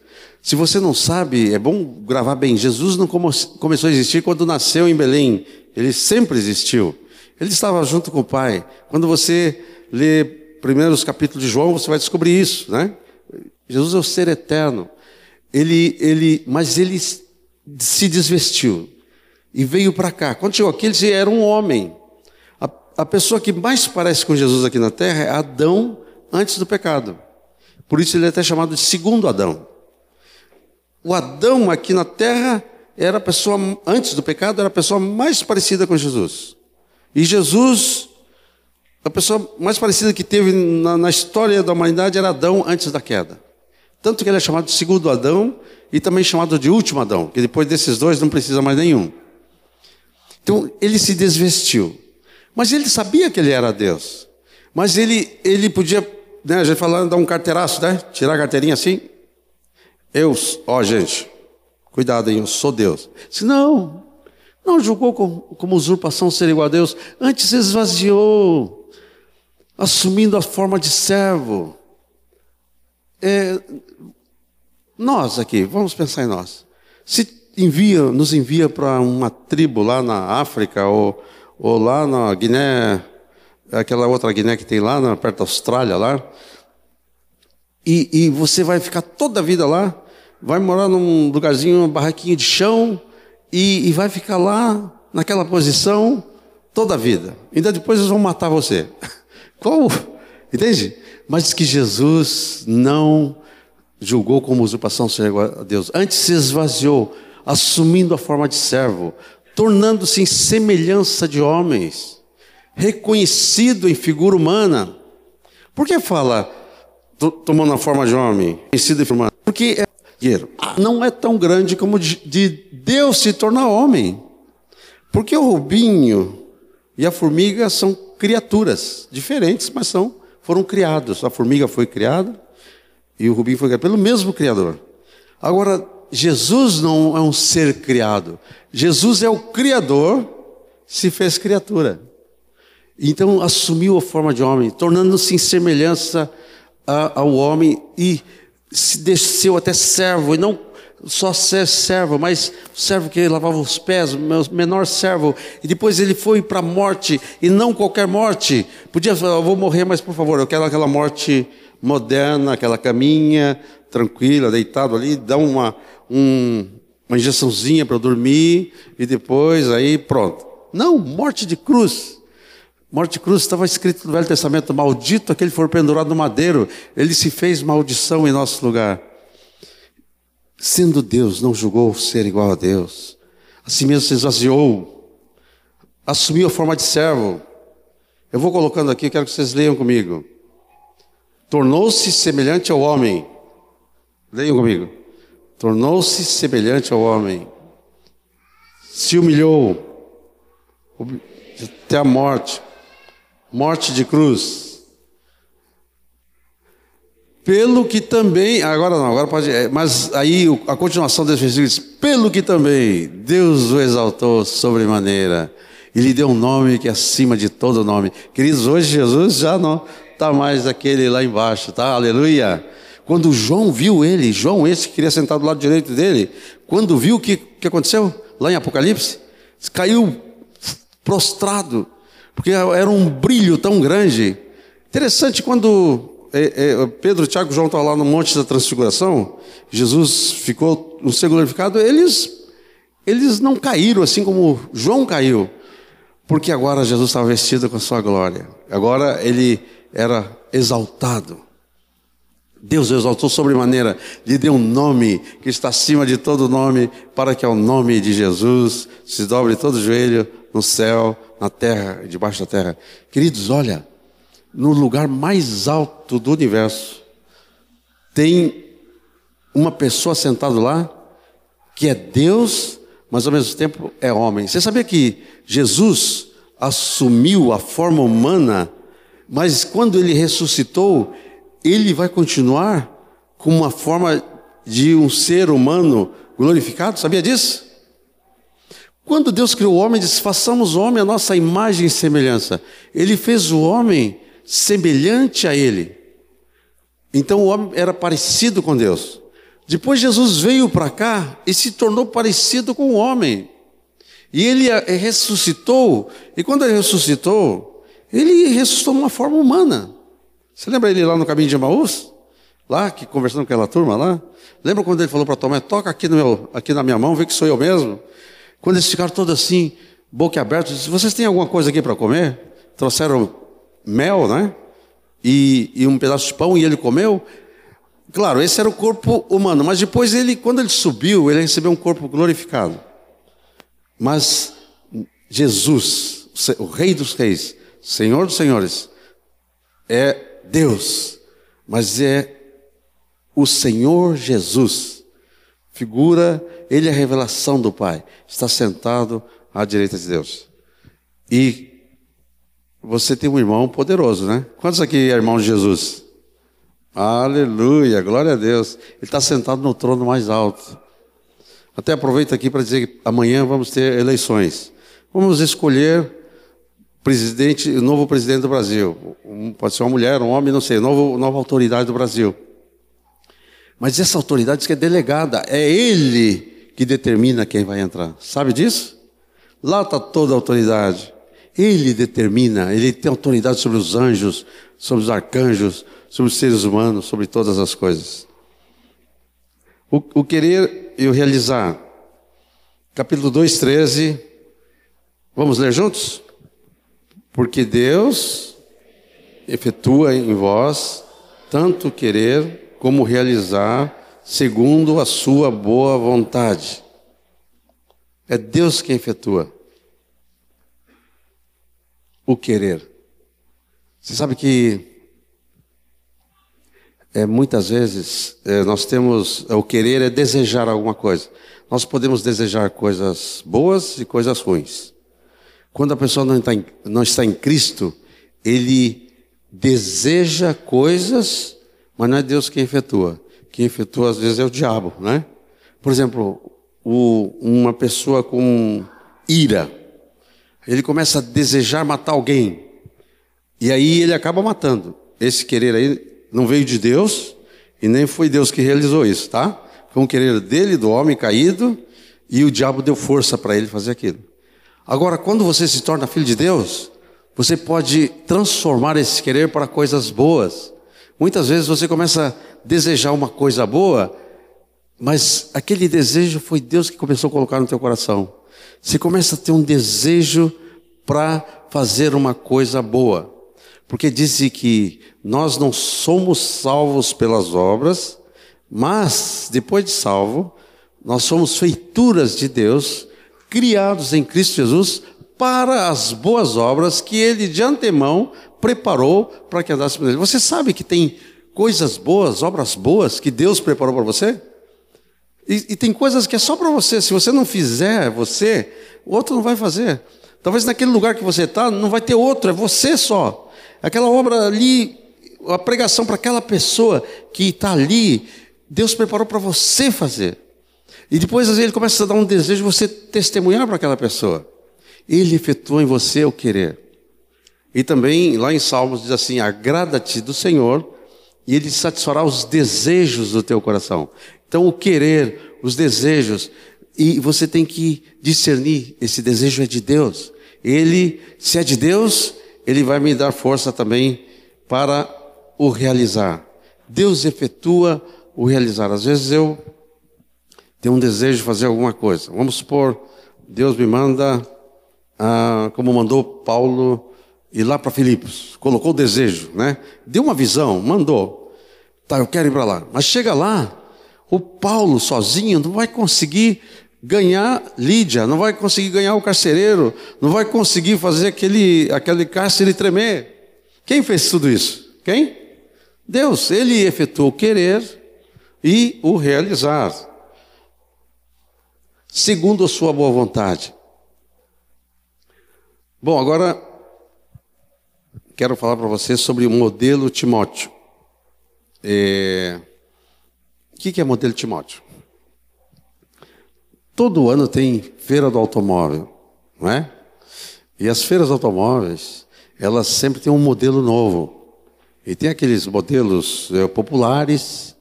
Se você não sabe, é bom gravar bem. Jesus não começou a existir quando nasceu em Belém. Ele sempre existiu. Ele estava junto com o Pai. Quando você lê primeiros capítulos de João, você vai descobrir isso, né? Jesus é o ser eterno. Ele, ele, mas ele se desvestiu e veio para cá. Quando chegou aqui, ele era um homem. A, a pessoa que mais parece com Jesus aqui na terra é Adão antes do pecado. Por isso ele é até chamado de segundo Adão. O Adão aqui na terra era a pessoa, antes do pecado, era a pessoa mais parecida com Jesus. E Jesus, a pessoa mais parecida que teve na, na história da humanidade era Adão antes da queda. Tanto que ele é chamado de segundo Adão e também chamado de último Adão, que depois desses dois não precisa mais nenhum. Então ele se desvestiu. Mas ele sabia que ele era Deus. Mas ele, ele podia, né, a gente falando, dar um carteiraço, né? Tirar a carteirinha assim. Eu, ó gente, Cuidado, hein? Eu sou Deus. Se não, não julgou como, como usurpação ser igual a Deus. Antes esvaziou, assumindo a forma de servo. É, nós aqui, vamos pensar em nós. Se envia, nos envia para uma tribo lá na África ou, ou lá na Guiné, aquela outra Guiné que tem lá, na, perto da Austrália lá, e, e você vai ficar toda a vida lá, vai morar num lugarzinho, uma barraquinha de chão, e, e vai ficar lá naquela posição toda a vida. Ainda depois eles vão matar você. Qual? Entende? Mas diz que Jesus não julgou como usurpação igual a Deus. Antes se esvaziou, assumindo a forma de servo, tornando-se em semelhança de homens, reconhecido em figura humana. Por que fala tomando a forma de homem, conhecido em figura humana? Porque é, não é tão grande como de Deus se tornar homem. Porque o rubinho e a formiga são criaturas diferentes, mas são foram criados. A formiga foi criada e o rubinho foi criado pelo mesmo Criador. Agora, Jesus não é um ser criado. Jesus é o Criador, se fez criatura. Então assumiu a forma de homem, tornando-se em semelhança a, ao homem e se desceu até servo, e não só ser servo, mas servo que lavava os pés, o menor servo, e depois ele foi para a morte, e não qualquer morte. Podia falar, eu vou morrer, mas por favor, eu quero aquela morte moderna, aquela caminha tranquila, deitado ali, dá uma, um, uma injeçãozinha para dormir e depois aí pronto. Não, morte de cruz. Morte cruz estava escrito no Velho Testamento: maldito aquele que for pendurado no madeiro, ele se fez maldição em nosso lugar. Sendo Deus, não julgou ser igual a Deus, assim mesmo se esvaziou, assumiu a forma de servo. Eu vou colocando aqui, quero que vocês leiam comigo. Tornou-se semelhante ao homem. Leiam comigo tornou-se semelhante ao homem, se humilhou até a morte, morte de cruz. Pelo que também, agora não, agora pode, é, mas aí a continuação desse versículo diz: pelo que também Deus o exaltou sobremaneira e lhe deu um nome que é acima de todo nome. Queridos, hoje Jesus já não está mais aquele lá embaixo, tá? Aleluia. Quando João viu ele, João, esse que queria sentar do lado direito dele, quando viu o que, que aconteceu lá em Apocalipse, caiu prostrado, porque era um brilho tão grande. Interessante quando é, é, Pedro, Tiago e João estavam lá no Monte da Transfiguração, Jesus ficou no ser glorificado, eles, eles não caíram assim como João caiu, porque agora Jesus estava vestido com a sua glória, agora ele era exaltado. Deus exaltou sobremaneira, lhe deu um nome que está acima de todo nome, para que ao nome de Jesus se dobre todo o joelho no céu, na terra debaixo da terra. Queridos, olha, no lugar mais alto do universo, tem uma pessoa sentada lá, que é Deus, mas ao mesmo tempo é homem. Você sabia que Jesus assumiu a forma humana, mas quando ele ressuscitou, ele vai continuar com uma forma de um ser humano glorificado, sabia disso? Quando Deus criou o homem, disse: façamos o homem a nossa imagem e semelhança. Ele fez o homem semelhante a ele. Então o homem era parecido com Deus. Depois Jesus veio para cá e se tornou parecido com o homem. E ele ressuscitou, e quando ele ressuscitou, ele ressuscitou de uma forma humana. Você lembra ele lá no caminho de Emaús? Lá, que conversando com aquela turma lá? Lembra quando ele falou para Tomé, toca aqui, no meu, aqui na minha mão, vê que sou eu mesmo? Quando eles ficaram todos assim, boca aberta, disse, vocês têm alguma coisa aqui para comer? Trouxeram mel, né? E, e um pedaço de pão, e ele comeu. Claro, esse era o corpo humano, mas depois ele, quando ele subiu, ele recebeu um corpo glorificado. Mas Jesus, o Rei dos Reis, Senhor dos Senhores, é Deus, mas é o Senhor Jesus. Figura, ele é a revelação do Pai. Está sentado à direita de Deus. E você tem um irmão poderoso, né? Quantos aqui é irmão de Jesus? Aleluia, glória a Deus. Ele está sentado no trono mais alto. Até aproveito aqui para dizer que amanhã vamos ter eleições. Vamos escolher presidente, o novo presidente do Brasil. pode ser uma mulher, um homem, não sei, novo, nova autoridade do Brasil. Mas essa autoridade diz que é delegada, é ele que determina quem vai entrar. Sabe disso? Lá está toda a autoridade. Ele determina, ele tem autoridade sobre os anjos, sobre os arcanjos, sobre os seres humanos, sobre todas as coisas. O, o querer e o realizar. Capítulo 2, 13. Vamos ler juntos? Porque Deus efetua em vós tanto querer como realizar, segundo a sua boa vontade. É Deus quem efetua o querer. Você sabe que é, muitas vezes é, nós temos o querer é desejar alguma coisa. Nós podemos desejar coisas boas e coisas ruins. Quando a pessoa não está em, não está em Cristo, ele deseja coisas, mas não é Deus quem efetua. Quem efetua às vezes é o diabo, né? Por exemplo, o, uma pessoa com ira, ele começa a desejar matar alguém. E aí ele acaba matando. Esse querer aí não veio de Deus e nem foi Deus que realizou isso, tá? Foi um querer dele, do homem caído, e o diabo deu força para ele fazer aquilo. Agora, quando você se torna filho de Deus, você pode transformar esse querer para coisas boas. Muitas vezes você começa a desejar uma coisa boa, mas aquele desejo foi Deus que começou a colocar no teu coração. Você começa a ter um desejo para fazer uma coisa boa. Porque disse que nós não somos salvos pelas obras, mas depois de salvo, nós somos feituras de Deus, criados em Cristo Jesus para as boas obras que ele de antemão preparou para que andasse por ele. Você sabe que tem coisas boas, obras boas que Deus preparou para você? E, e tem coisas que é só para você. Se você não fizer, você, o outro não vai fazer. Talvez naquele lugar que você está, não vai ter outro, é você só. Aquela obra ali, a pregação para aquela pessoa que está ali, Deus preparou para você fazer. E depois, às vezes, ele começa a dar um desejo de você testemunhar para aquela pessoa. Ele efetua em você o querer. E também, lá em Salmos, diz assim: agrada-te do Senhor, e ele satisfará os desejos do teu coração. Então, o querer, os desejos, e você tem que discernir: esse desejo é de Deus. Ele, se é de Deus, ele vai me dar força também para o realizar. Deus efetua o realizar. Às vezes eu tenho um desejo de fazer alguma coisa. Vamos supor, Deus me manda, ah, como mandou Paulo ir lá para Filipos. Colocou o desejo, né? Deu uma visão, mandou. Tá, eu quero ir para lá. Mas chega lá, o Paulo sozinho não vai conseguir ganhar Lídia, não vai conseguir ganhar o carcereiro, não vai conseguir fazer aquele, aquele cárcere tremer. Quem fez tudo isso? Quem? Deus. Ele efetuou o querer e o realizar, segundo a sua boa vontade. Bom, agora quero falar para você sobre o modelo Timóteo. É... O que é modelo Timóteo? Todo ano tem feira do automóvel, não é? E as feiras automóveis, elas sempre têm um modelo novo. E tem aqueles modelos é, populares,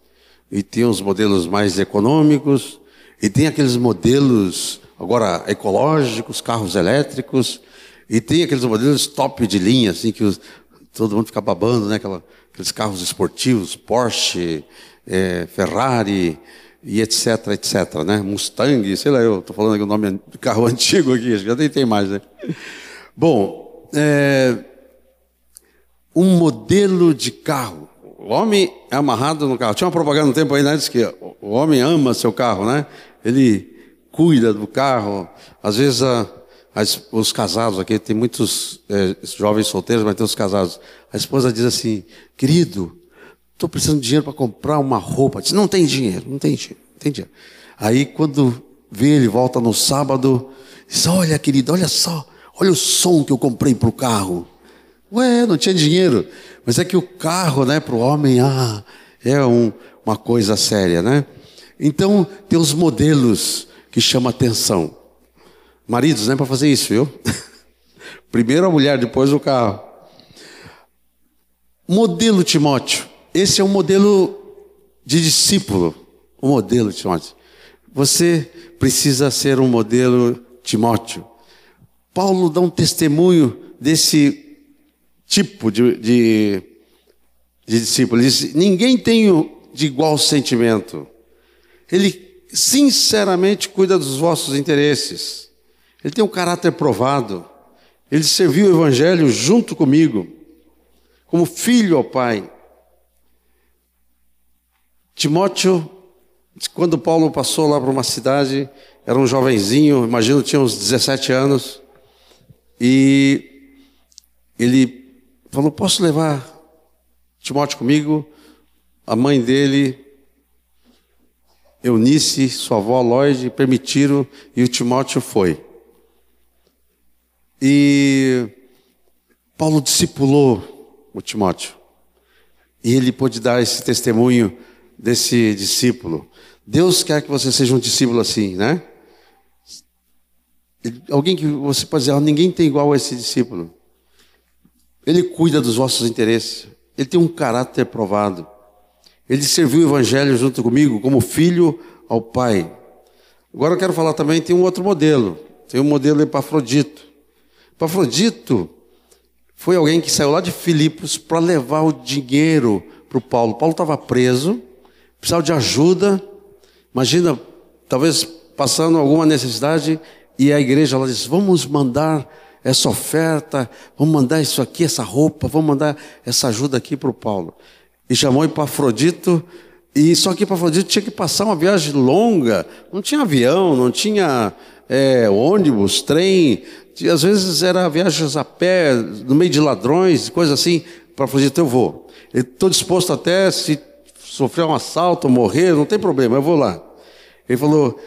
e tem os modelos mais econômicos, e tem aqueles modelos agora ecológicos, carros elétricos, e tem aqueles modelos top de linha, assim, que os, todo mundo fica babando, né? Aquela, aqueles carros esportivos, Porsche, é, Ferrari, e etc, etc, né? Mustang, sei lá, eu estou falando aqui o nome de carro antigo aqui, já nem tem mais, né? Bom, é, um modelo de carro. O homem é amarrado no carro. Tinha uma propaganda no tempo aí, né? Diz que o homem ama seu carro, né? Ele cuida do carro. Às vezes a, as, os casados aqui, tem muitos é, jovens solteiros, mas tem os casados. A esposa diz assim, querido, Estou precisando de dinheiro para comprar uma roupa. Diz, não tem dinheiro, não tem dinheiro, não tem dinheiro. Aí quando vê, ele volta no sábado, diz, olha querido, olha só, olha o som que eu comprei para o carro. Ué, não tinha dinheiro. Mas é que o carro, né, para o homem, ah, é um, uma coisa séria, né? Então, tem os modelos que chama atenção. Maridos, não é para fazer isso, viu? Primeiro a mulher, depois o carro. Modelo Timóteo. Esse é um modelo de discípulo. O modelo Timóteo. Você precisa ser um modelo Timóteo. Paulo dá um testemunho desse tipo de, de, de discípulo. Ele diz: ninguém tem de igual sentimento. Ele sinceramente cuida dos vossos interesses. Ele tem um caráter provado. Ele serviu o evangelho junto comigo, como filho ao Pai. Timóteo, quando Paulo passou lá para uma cidade, era um jovenzinho, imagino tinha uns 17 anos, e ele falou: Posso levar Timóteo comigo? A mãe dele, Eunice, sua avó Lloyd, permitiram e o Timóteo foi. E Paulo discipulou o Timóteo. E ele pôde dar esse testemunho desse discípulo. Deus quer que você seja um discípulo assim, né? Alguém que você pode dizer, oh, ninguém tem igual a esse discípulo. Ele cuida dos vossos interesses. Ele tem um caráter provado. Ele serviu o evangelho junto comigo como filho ao Pai. Agora eu quero falar também, tem um outro modelo. Tem um modelo Epafrodito. Epafrodito foi alguém que saiu lá de Filipos para levar o dinheiro para o Paulo. Paulo estava preso, precisava de ajuda. Imagina, talvez passando alguma necessidade, e a igreja lá diz: vamos mandar essa oferta, vamos mandar isso aqui, essa roupa, vamos mandar essa ajuda aqui para o Paulo. E chamou Epafrodito, e só que Epafrodito tinha que passar uma viagem longa, não tinha avião, não tinha é, ônibus, trem, às vezes era viagens a pé, no meio de ladrões, coisa assim. Epafrodito, eu vou. Estou disposto até se sofrer um assalto, morrer, não tem problema, eu vou lá. Ele falou: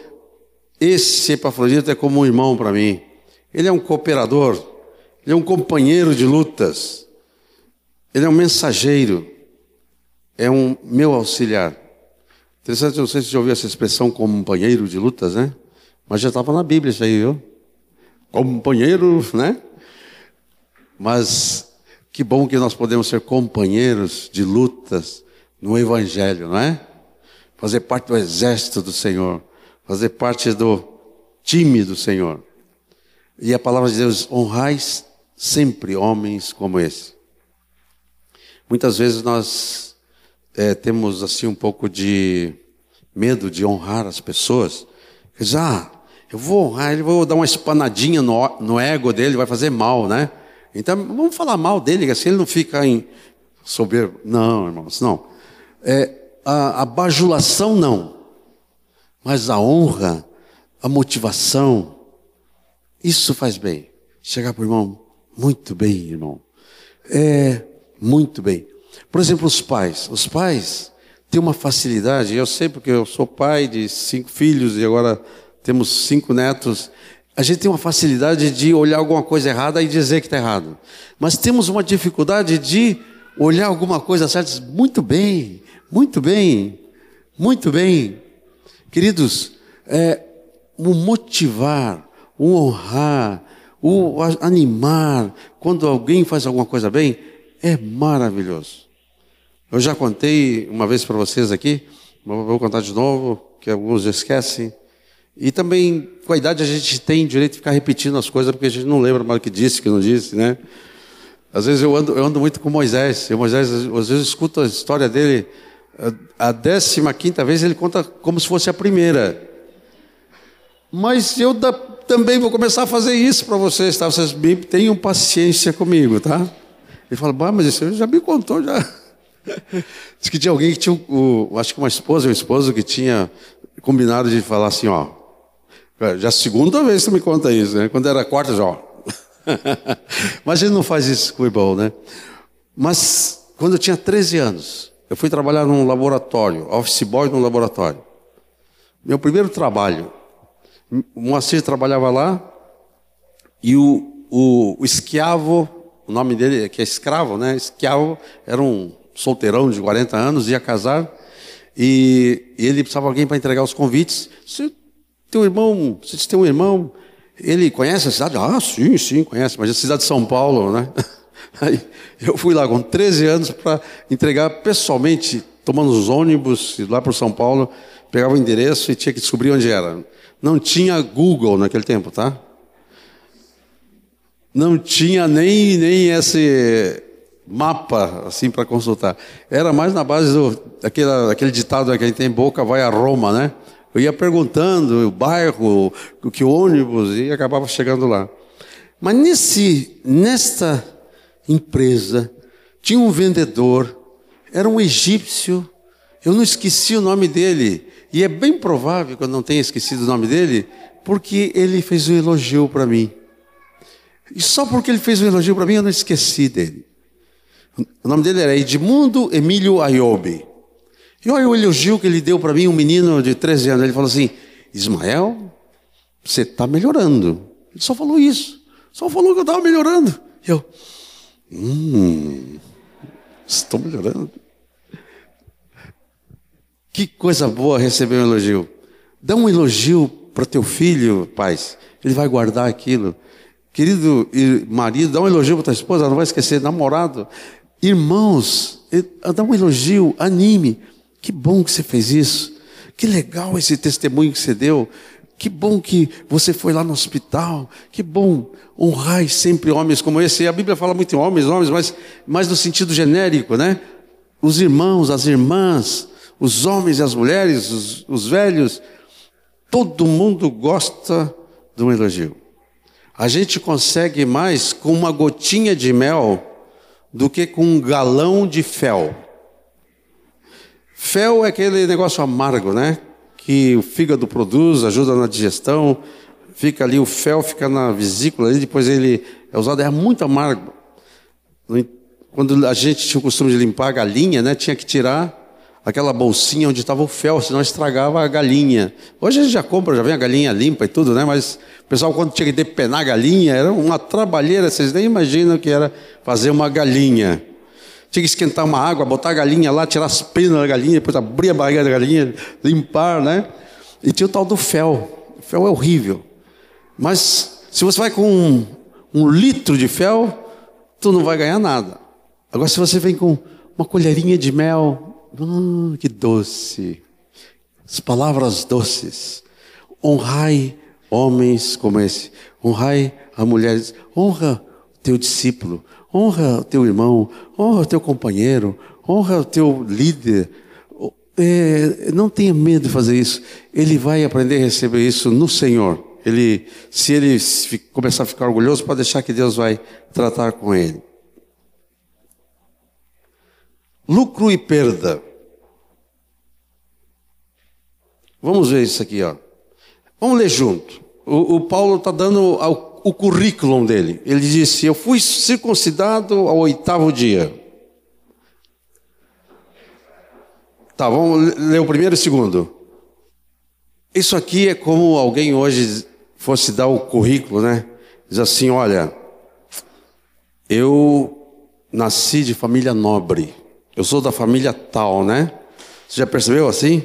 esse Epafrodito é como um irmão para mim. Ele é um cooperador, ele é um companheiro de lutas, ele é um mensageiro, é um meu auxiliar. Interessante, não sei se já ouviu essa expressão companheiro de lutas, né? Mas já estava na Bíblia isso aí, viu? Companheiro, né? Mas que bom que nós podemos ser companheiros de lutas no Evangelho, não é? Fazer parte do exército do Senhor fazer parte do time do Senhor. E a palavra de Deus, honrais sempre homens como esse. Muitas vezes nós é, temos assim um pouco de medo de honrar as pessoas. Diz, ah, eu vou honrar, ele vou dar uma espanadinha no, no ego dele, vai fazer mal, né? Então vamos falar mal dele, assim ele não fica em soberbo. Não, irmãos, não. É, a, a bajulação não. Mas a honra, a motivação, isso faz bem. Chegar para o irmão, muito bem, irmão. É, muito bem. Por exemplo, os pais. Os pais têm uma facilidade, eu sei porque eu sou pai de cinco filhos e agora temos cinco netos. A gente tem uma facilidade de olhar alguma coisa errada e dizer que está errado. Mas temos uma dificuldade de olhar alguma coisa certa muito bem, muito bem, muito bem. Queridos, é, o motivar, o honrar, o animar, quando alguém faz alguma coisa bem, é maravilhoso. Eu já contei uma vez para vocês aqui, vou contar de novo, que alguns esquecem. E também, com a idade, a gente tem direito de ficar repetindo as coisas, porque a gente não lembra mais o que disse, o que não disse, né? Às vezes eu ando, eu ando muito com Moisés. E Moisés, às vezes, eu escuto a história dele a décima quinta vez ele conta como se fosse a primeira. Mas eu da, também vou começar a fazer isso para vocês, tá? Vocês tenham paciência comigo, tá? Ele fala, mas isso já me contou já. Diz que tinha alguém que tinha, o, acho que uma esposa, um esposo que tinha combinado de falar assim, ó. Já a segunda vez que você me conta isso, né? Quando era a quarta, já, mas ele não faz isso com o irmão, né? Mas quando eu tinha 13 anos, eu fui trabalhar num laboratório, office boy num laboratório. Meu primeiro trabalho. O Moacir trabalhava lá e o, o, o esquiavo, o nome dele que é escravo, né? Esquiavo era um solteirão de 40 anos, ia casar e, e ele precisava de alguém para entregar os convites. Se Teu irmão, você tem um irmão, ele conhece a cidade? Ah, sim, sim, conhece, mas a cidade de São Paulo, né? Aí eu fui lá com 13 anos para entregar pessoalmente, tomando os ônibus lá para São Paulo, pegava o endereço e tinha que descobrir onde era. Não tinha Google naquele tempo, tá? Não tinha nem, nem esse mapa assim para consultar. Era mais na base do daquele, daquele ditado que a gente tem boca vai a Roma, né? Eu ia perguntando o bairro, o que ônibus e acabava chegando lá. Mas nesse nesta empresa tinha um vendedor, era um egípcio. Eu não esqueci o nome dele e é bem provável que eu não tenha esquecido o nome dele, porque ele fez um elogio para mim. E só porque ele fez um elogio para mim eu não esqueci dele. O nome dele era Edmundo Emílio Ayobe. E olha o elogio que ele deu para mim, um menino de 13 anos. Ele falou assim: Ismael, você está melhorando. Ele só falou isso. Só falou que eu estava melhorando. E eu, hum, estou melhorando. Que coisa boa receber um elogio. Dá um elogio para teu filho, pais. Ele vai guardar aquilo. Querido marido, dá um elogio para tua esposa, não vai esquecer. Namorado, Irmãos, dá um elogio, anime. Que bom que você fez isso. Que legal esse testemunho que você deu. Que bom que você foi lá no hospital. Que bom. Honrai sempre homens como esse. E a Bíblia fala muito em homens, homens, mas, mas no sentido genérico, né? Os irmãos, as irmãs, os homens e as mulheres, os, os velhos. Todo mundo gosta de um elogio. A gente consegue mais com uma gotinha de mel do que com um galão de fel. Fel é aquele negócio amargo, né? Que o fígado produz, ajuda na digestão. Fica ali, o fel fica na vesícula, e depois ele é usado, é muito amargo. Quando a gente tinha o costume de limpar a galinha, né? Tinha que tirar aquela bolsinha onde estava o fel, senão estragava a galinha. Hoje a gente já compra, já vem a galinha limpa e tudo, né? Mas o pessoal, quando tinha que depenar a galinha, era uma trabalheira, vocês nem imaginam que era fazer uma galinha. Tinha que esquentar uma água, botar a galinha lá, tirar as penas da galinha, depois abrir a barriga da galinha, limpar, né? E tinha o tal do fel. O fel é horrível. Mas se você vai com um, um litro de fel, tu não vai ganhar nada. Agora, se você vem com uma colherinha de mel, Hum, que doce. As palavras doces. Honrai homens como esse. Honrai a mulheres. Honra teu discípulo. Honra o teu irmão. Honra o teu companheiro. Honra o teu líder. É, não tenha medo de fazer isso. Ele vai aprender a receber isso no Senhor. Ele, se ele começar a ficar orgulhoso, pode deixar que Deus vai tratar com ele. Lucro e perda. Vamos ver isso aqui, ó. Vamos ler junto. O, o Paulo está dando ao, o currículo dele. Ele disse: Eu fui circuncidado ao oitavo dia. Tá, vamos ler o primeiro e o segundo. Isso aqui é como alguém hoje fosse dar o currículo, né? Diz assim: Olha, eu nasci de família nobre. Eu sou da família tal, né? Você já percebeu assim?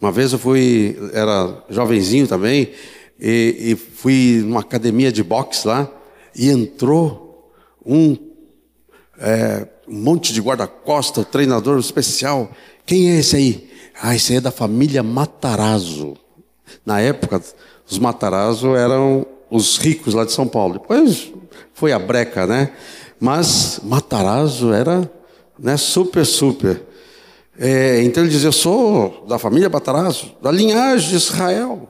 Uma vez eu fui, era jovenzinho também, e, e fui numa academia de boxe lá, e entrou um, é, um monte de guarda-costa, o treinador especial. Quem é esse aí? Ah, esse aí é da família Matarazzo. Na época, os Matarazzo eram os ricos lá de São Paulo. Depois foi a breca, né? Mas Matarazzo era né? Super, super. É, então ele diz: Eu sou da família Batarazzo, da linhagem de Israel,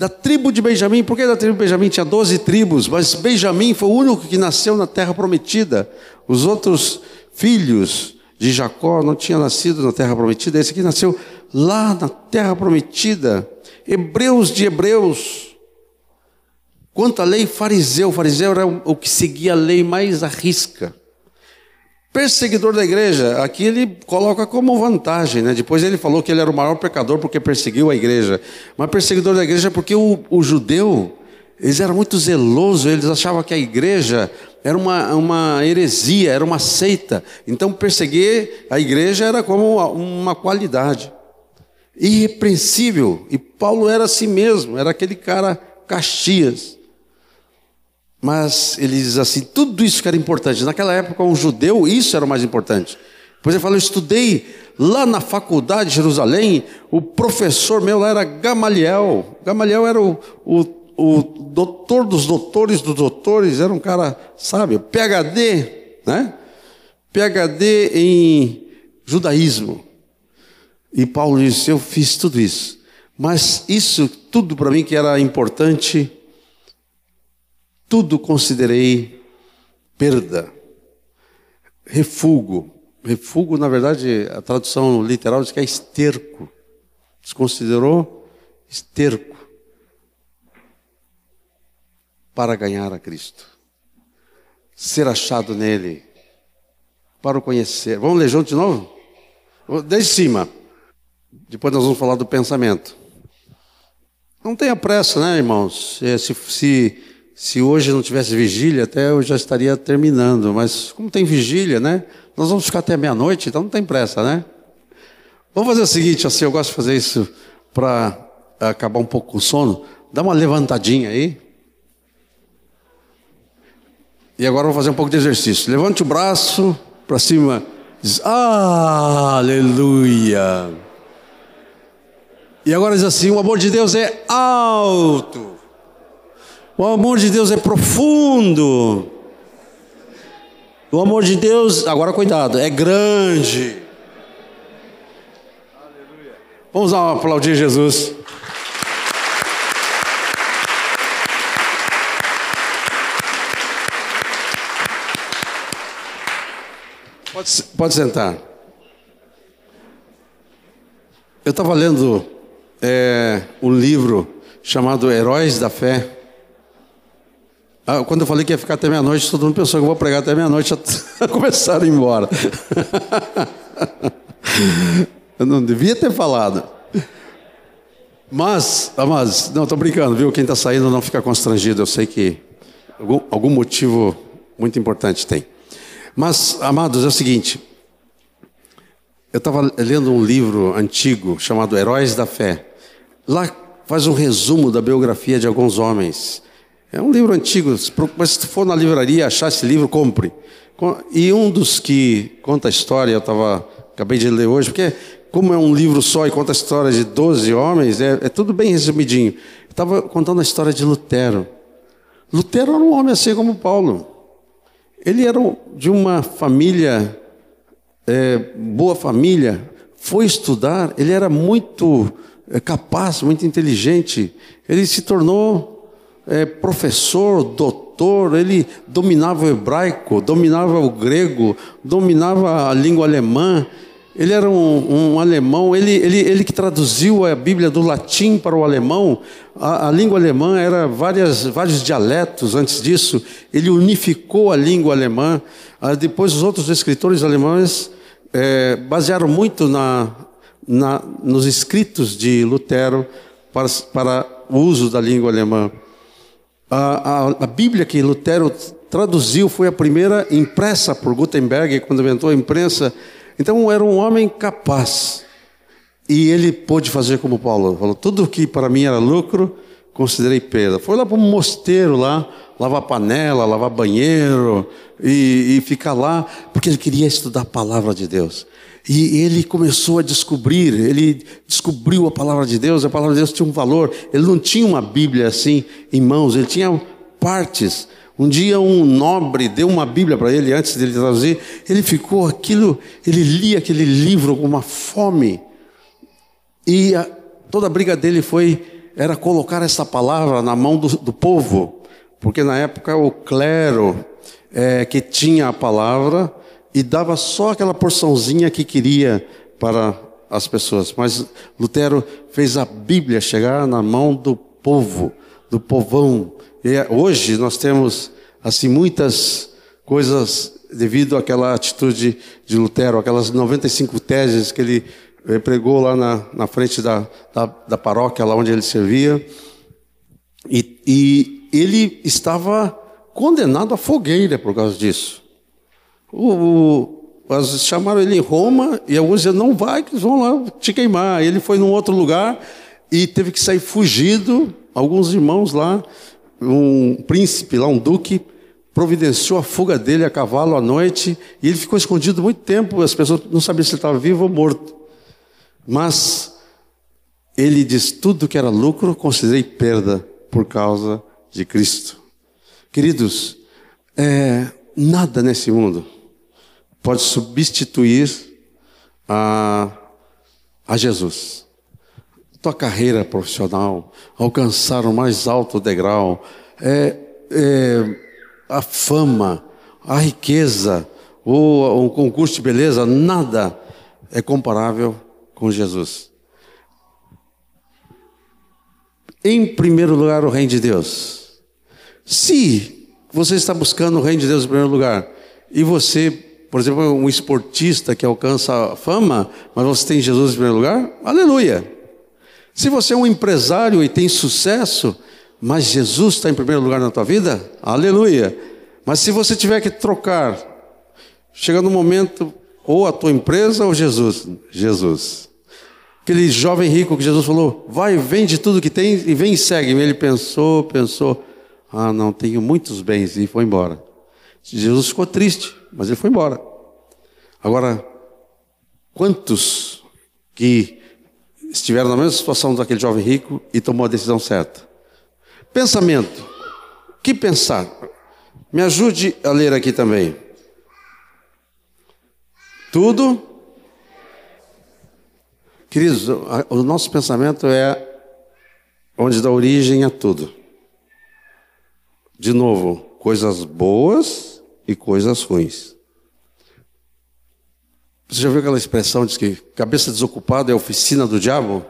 da tribo de Benjamim. Por que da tribo de Benjamim? Tinha 12 tribos, mas Benjamim foi o único que nasceu na terra prometida. Os outros filhos de Jacó não tinham nascido na terra prometida. Esse aqui nasceu lá na terra prometida. Hebreus de Hebreus. Quanto à lei, fariseu. Fariseu era o que seguia a lei mais à risca. Perseguidor da igreja, aqui ele coloca como vantagem, né? Depois ele falou que ele era o maior pecador porque perseguiu a igreja. Mas perseguidor da igreja porque o, o judeu, eles eram muito zelosos, eles achavam que a igreja era uma, uma heresia, era uma seita. Então perseguir a igreja era como uma, uma qualidade. irrepreensível. E Paulo era assim mesmo, era aquele cara Caxias. Mas ele diz assim: tudo isso que era importante. Naquela época, um judeu, isso era o mais importante. Depois ele fala: eu estudei lá na faculdade de Jerusalém, o professor meu lá era Gamaliel. Gamaliel era o, o, o doutor dos doutores dos doutores, era um cara sábio, PhD, né? PhD em judaísmo. E Paulo disse: Eu fiz tudo isso. Mas isso tudo para mim que era importante, tudo considerei perda, refúgio. Refúgio, na verdade, a tradução literal diz que é esterco. Desconsiderou esterco para ganhar a Cristo. Ser achado nele, para o conhecer. Vamos ler junto de novo? Desde cima. Depois nós vamos falar do pensamento. Não tenha pressa, né, irmãos? Se, se, se hoje não tivesse vigília, até eu já estaria terminando. Mas como tem vigília, né? Nós vamos ficar até meia-noite, então não tem pressa, né? Vamos fazer o seguinte, assim, eu gosto de fazer isso para acabar um pouco com o sono. Dá uma levantadinha aí. E agora vou fazer um pouco de exercício. Levante o braço para cima. Diz, aleluia. E agora diz assim: o amor de Deus é alto, o amor de Deus é profundo, o amor de Deus, agora cuidado, é grande. Vamos lá aplaudir Jesus. Pode, pode sentar. Eu estava lendo é, um livro chamado Heróis da Fé. Ah, quando eu falei que ia ficar até meia-noite, todo mundo pensou que eu vou pregar até meia-noite a começar a ir embora. eu não devia ter falado. Mas, mas não, estou brincando, viu? Quem está saindo não fica constrangido. Eu sei que algum, algum motivo muito importante tem. Mas, amados, é o seguinte. Eu estava lendo um livro antigo chamado Heróis da Fé. Lá faz um resumo da biografia de alguns homens. É um livro antigo, mas se for na livraria achar esse livro, compre. E um dos que conta a história, eu tava, acabei de ler hoje, porque como é um livro só e conta a história de 12 homens, é, é tudo bem resumidinho. Estava contando a história de Lutero. Lutero era um homem assim como Paulo. Ele era de uma família, é, boa família, foi estudar, ele era muito é, capaz, muito inteligente. Ele se tornou é, professor, doutor, ele dominava o hebraico, dominava o grego, dominava a língua alemã. Ele era um, um alemão, ele, ele, ele que traduziu a Bíblia do latim para o alemão. A, a, língua alemã era várias, vários dialetos antes disso. Ele unificou a língua alemã. Ah, depois, os outros escritores alemães é, basearam muito na, na, nos escritos de Lutero para, para o uso da língua alemã. A, a, a, Bíblia que Lutero traduziu foi a primeira impressa por Gutenberg, quando inventou a imprensa. Então era um homem capaz. E ele pôde fazer como Paulo falou: tudo que para mim era lucro, considerei perda. Foi lá para um mosteiro lá, lavar panela, lavar banheiro e, e ficar lá, porque ele queria estudar a palavra de Deus. E ele começou a descobrir, ele descobriu a palavra de Deus, a palavra de Deus tinha um valor. Ele não tinha uma Bíblia assim em mãos, ele tinha partes. Um dia um nobre deu uma Bíblia para ele antes dele traduzir, ele ficou aquilo, ele lia aquele livro com uma fome. E a, toda a briga dele foi era colocar essa palavra na mão do, do povo, porque na época o clero é, que tinha a palavra e dava só aquela porçãozinha que queria para as pessoas. Mas Lutero fez a Bíblia chegar na mão do povo, do povão. E hoje nós temos assim muitas coisas devido àquela atitude de Lutero, aquelas 95 teses que ele eh, pregou lá na, na frente da, da, da, paróquia, lá onde ele servia. E, e ele estava condenado à fogueira por causa disso. O, chamaram ele em Roma e alguns diziam, não vai, que eles vão lá te queimar. Ele foi num outro lugar e teve que sair fugido. Alguns irmãos lá, um príncipe lá, um duque, providenciou a fuga dele a cavalo à noite e ele ficou escondido muito tempo. As pessoas não sabiam se ele estava vivo ou morto. Mas ele diz: tudo que era lucro considerei perda por causa de Cristo. Queridos, é, nada nesse mundo pode substituir a, a Jesus. Tua carreira profissional, alcançar o mais alto degrau, é, é, a fama, a riqueza, ou um concurso de beleza, nada é comparável com Jesus. Em primeiro lugar, o reino de Deus. Se você está buscando o reino de Deus em primeiro lugar, e você, por exemplo, um esportista que alcança fama, mas você tem Jesus em primeiro lugar, aleluia. Se você é um empresário e tem sucesso, mas Jesus está em primeiro lugar na tua vida, aleluia. Mas se você tiver que trocar, chega no momento, ou a tua empresa ou Jesus, Jesus. Aquele jovem rico que Jesus falou, vai, vende tudo que tem e vem e segue-me. Ele pensou, pensou, ah, não, tenho muitos bens, e foi embora. Jesus ficou triste, mas ele foi embora. Agora, quantos que estiveram na mesma situação daquele jovem rico e tomou a decisão certa? Pensamento. Que pensar? Me ajude a ler aqui também. Tudo. Queridos, o nosso pensamento é onde dá origem a tudo. De novo, coisas boas e coisas ruins. Você já viu aquela expressão de que cabeça desocupada é oficina do diabo?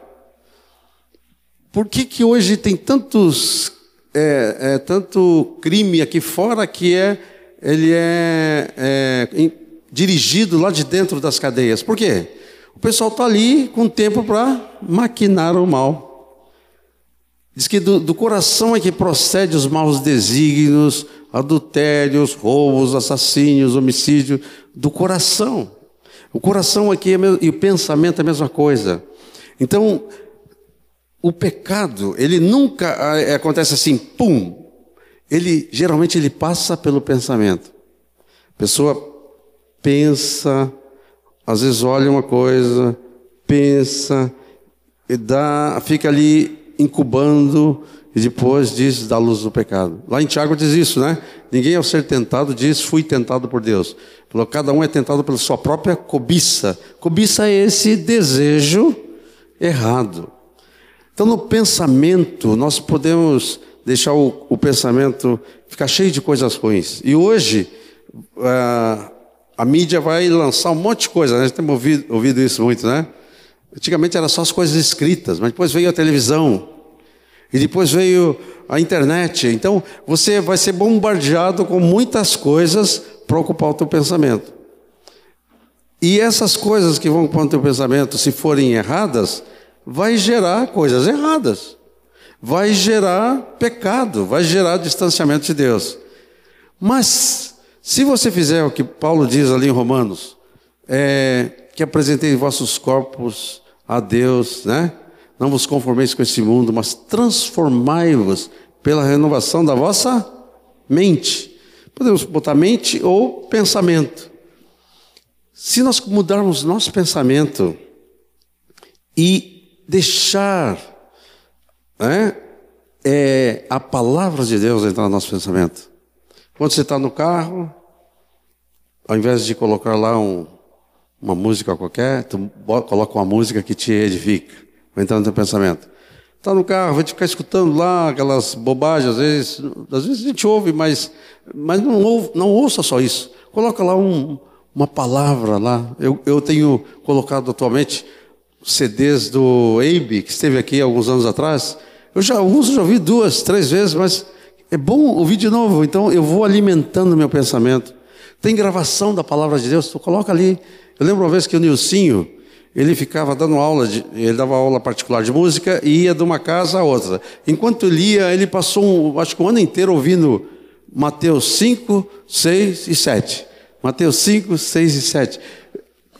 Por que, que hoje tem tantos é, é, tanto crime aqui fora que é ele é, é dirigido lá de dentro das cadeias? Por quê? O pessoal está ali com tempo para maquinar o mal. Diz que do, do coração é que procede os maus desígnios, adultérios, roubos, assassínios, homicídio, do coração. O coração aqui é e o pensamento é a mesma coisa. Então, o pecado, ele nunca ah, acontece assim, pum. Ele geralmente ele passa pelo pensamento. A pessoa pensa, às vezes olha uma coisa, pensa, e dá, fica ali incubando e depois diz da luz do pecado. Lá em Tiago diz isso, né? Ninguém ao ser tentado diz fui tentado por Deus. Cada um é tentado pela sua própria cobiça. Cobiça é esse desejo errado. Então, no pensamento, nós podemos deixar o, o pensamento ficar cheio de coisas ruins. E hoje, a, a mídia vai lançar um monte de coisa, né? Nós temos ouvido, ouvido isso muito, né? Antigamente era só as coisas escritas, mas depois veio a televisão, e depois veio a internet. Então você vai ser bombardeado com muitas coisas para ocupar o teu pensamento. E essas coisas que vão ocupar o teu pensamento, se forem erradas, vai gerar coisas erradas. Vai gerar pecado, vai gerar distanciamento de Deus. Mas, se você fizer o que Paulo diz ali em Romanos, é, que apresentei vossos corpos a Deus, né? Não vos conformeis com esse mundo, mas transformai-vos pela renovação da vossa mente. Podemos botar mente ou pensamento. Se nós mudarmos nosso pensamento e deixar né, é, a palavra de Deus entrar no nosso pensamento. Quando você está no carro, ao invés de colocar lá um, uma música qualquer, tu coloca uma música que te edifica vai entrar no teu pensamento. Está no carro, vai ficar escutando lá aquelas bobagens, às vezes, às vezes a gente ouve, mas, mas não, ouve, não ouça só isso. Coloca lá um, uma palavra lá. Eu, eu tenho colocado atualmente CDs do Abe, que esteve aqui alguns anos atrás. Eu já uso, já ouvi duas, três vezes, mas é bom ouvir de novo. Então eu vou alimentando meu pensamento. Tem gravação da palavra de Deus, tu coloca ali. Eu lembro uma vez que o Nilcinho, ele ficava dando aula, de, ele dava aula particular de música e ia de uma casa a outra. Enquanto lia, ele passou, um, acho que um ano inteiro ouvindo Mateus 5, 6 e 7. Mateus 5, 6 e 7.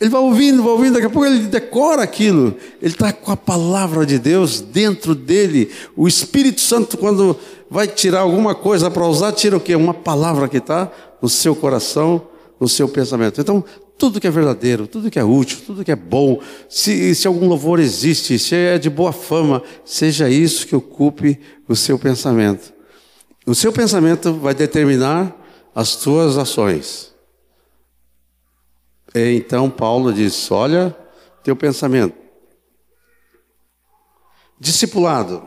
Ele vai ouvindo, vai ouvindo, daqui a pouco ele decora aquilo. Ele está com a palavra de Deus dentro dele. O Espírito Santo, quando vai tirar alguma coisa para usar, tira o quê? Uma palavra que está no seu coração, no seu pensamento. Então, tudo que é verdadeiro, tudo que é útil, tudo que é bom, se, se algum louvor existe, se é de boa fama, seja isso que ocupe o seu pensamento. O seu pensamento vai determinar as tuas ações. Então Paulo diz: Olha, teu pensamento. Discipulado.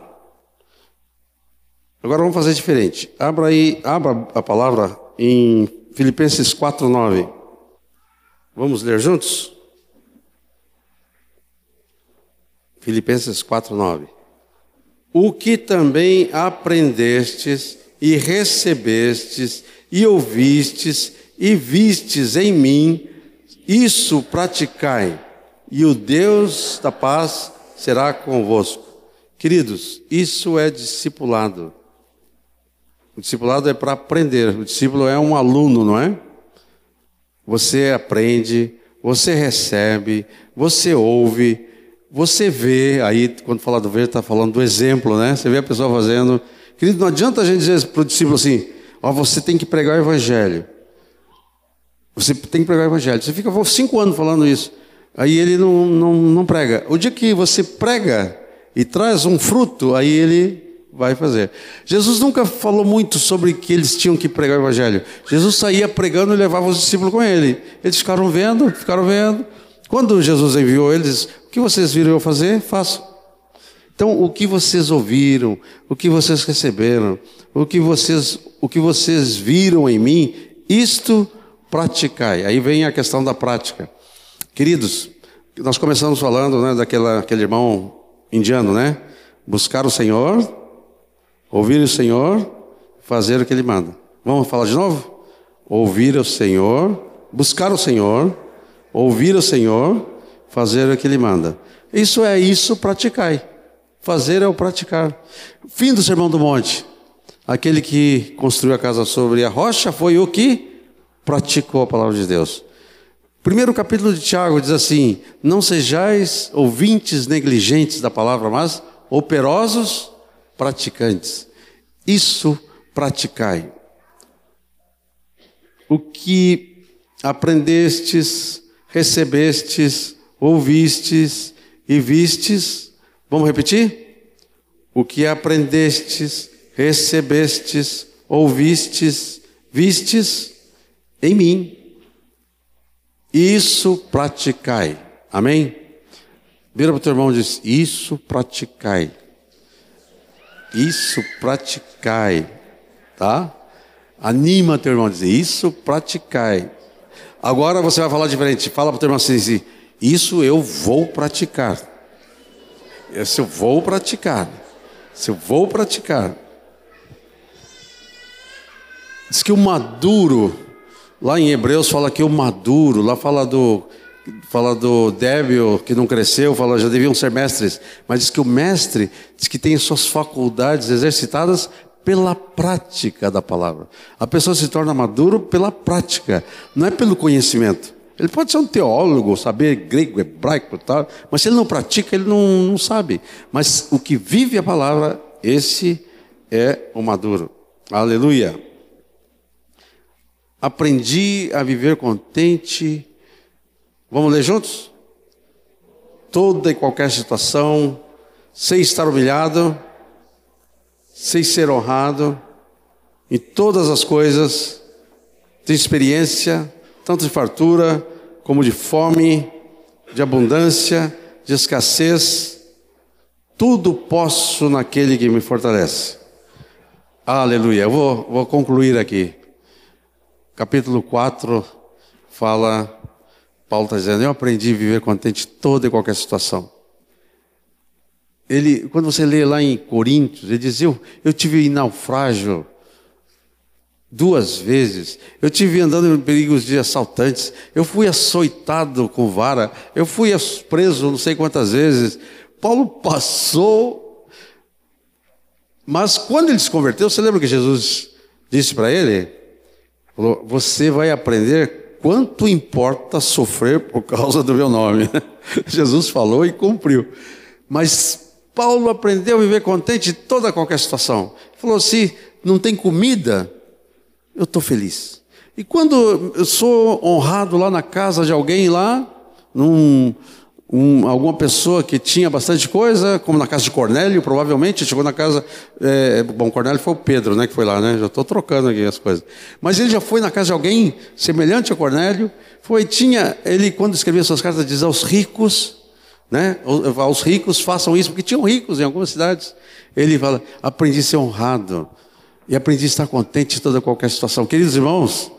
Agora vamos fazer diferente. Abra aí, abra a palavra em Filipenses 4:9. Vamos ler juntos? Filipenses 4:9. O que também aprendestes e recebestes e ouvistes e vistes em mim, isso praticai, e o Deus da paz será convosco. Queridos, isso é discipulado. O discipulado é para aprender. O discípulo é um aluno, não é? Você aprende, você recebe, você ouve, você vê. Aí, quando fala do ver, está falando do exemplo, né? Você vê a pessoa fazendo. Querido, não adianta a gente dizer para o discípulo assim: Ó, você tem que pregar o evangelho. Você tem que pregar o evangelho. Você fica cinco anos falando isso. Aí ele não, não, não prega. O dia que você prega e traz um fruto, aí ele vai fazer. Jesus nunca falou muito sobre que eles tinham que pregar o evangelho. Jesus saía pregando e levava os discípulos com ele. Eles ficaram vendo, ficaram vendo. Quando Jesus enviou eles, o que vocês viram eu fazer? Faço. Então, o que vocês ouviram, o que vocês receberam, o que vocês, o que vocês viram em mim, isto praticai. Aí vem a questão da prática. Queridos, nós começamos falando né, daquela, aquele irmão indiano, né? Buscar o Senhor, ouvir o Senhor, fazer o que Ele manda. Vamos falar de novo? Ouvir o Senhor, buscar o Senhor, ouvir o Senhor, fazer o que Ele manda. Isso é isso, praticai. Fazer é o praticar. Fim do Sermão do Monte. Aquele que construiu a casa sobre a rocha foi o que praticou a palavra de Deus. Primeiro capítulo de Tiago diz assim: Não sejais ouvintes negligentes da palavra, mas operosos praticantes. Isso praticai. O que aprendestes, recebestes, ouvistes e vistes, Vamos repetir? O que aprendestes, recebestes, ouvistes, vistes em mim. Isso praticai. Amém? Vira para o teu irmão e diz: Isso praticai. Isso praticai. Tá? Anima teu irmão a dizer: Isso praticai. Agora você vai falar diferente. Fala para o teu irmão assim: Isso eu vou praticar. Se eu vou praticar. Se eu vou praticar. Diz que o maduro, lá em Hebreus fala que o maduro, lá fala do, fala do débil que não cresceu, fala já deviam ser mestres, mas diz que o mestre diz que tem suas faculdades exercitadas pela prática da palavra. A pessoa se torna maduro pela prática, não é pelo conhecimento. Ele pode ser um teólogo, saber grego, hebraico, tal, mas se ele não pratica, ele não, não sabe. Mas o que vive a palavra, esse é o maduro. Aleluia. Aprendi a viver contente. Vamos ler juntos? Toda e qualquer situação, sem estar humilhado, sem ser honrado, em todas as coisas, tem experiência, tanto de fartura como de fome, de abundância, de escassez, tudo posso naquele que me fortalece. Aleluia. Eu vou, vou concluir aqui. Capítulo 4 fala, Paulo está dizendo, eu aprendi a viver contente toda e qualquer situação. Ele, quando você lê lá em Coríntios, ele diz, eu, eu tive naufrágio duas vezes. Eu tive andando em perigos de assaltantes. Eu fui açoitado com vara. Eu fui preso não sei quantas vezes. Paulo passou. Mas quando ele se converteu, você lembra que Jesus disse para ele? Falou, você vai aprender quanto importa sofrer por causa do meu nome? Jesus falou e cumpriu. Mas Paulo aprendeu a viver contente em toda qualquer situação. Falou: se não tem comida, eu estou feliz. E quando eu sou honrado lá na casa de alguém lá, num, um, alguma pessoa que tinha bastante coisa, como na casa de Cornélio, provavelmente, chegou na casa. É, bom, Cornélio foi o Pedro, né, que foi lá, né? Já estou trocando aqui as coisas. Mas ele já foi na casa de alguém semelhante a Cornélio. Foi, tinha, ele, quando escrevia suas cartas, diz aos ricos, né? Aos ricos façam isso, porque tinham ricos em algumas cidades. Ele fala: aprendi a ser honrado e aprendi a estar contente em toda qualquer situação. Queridos irmãos,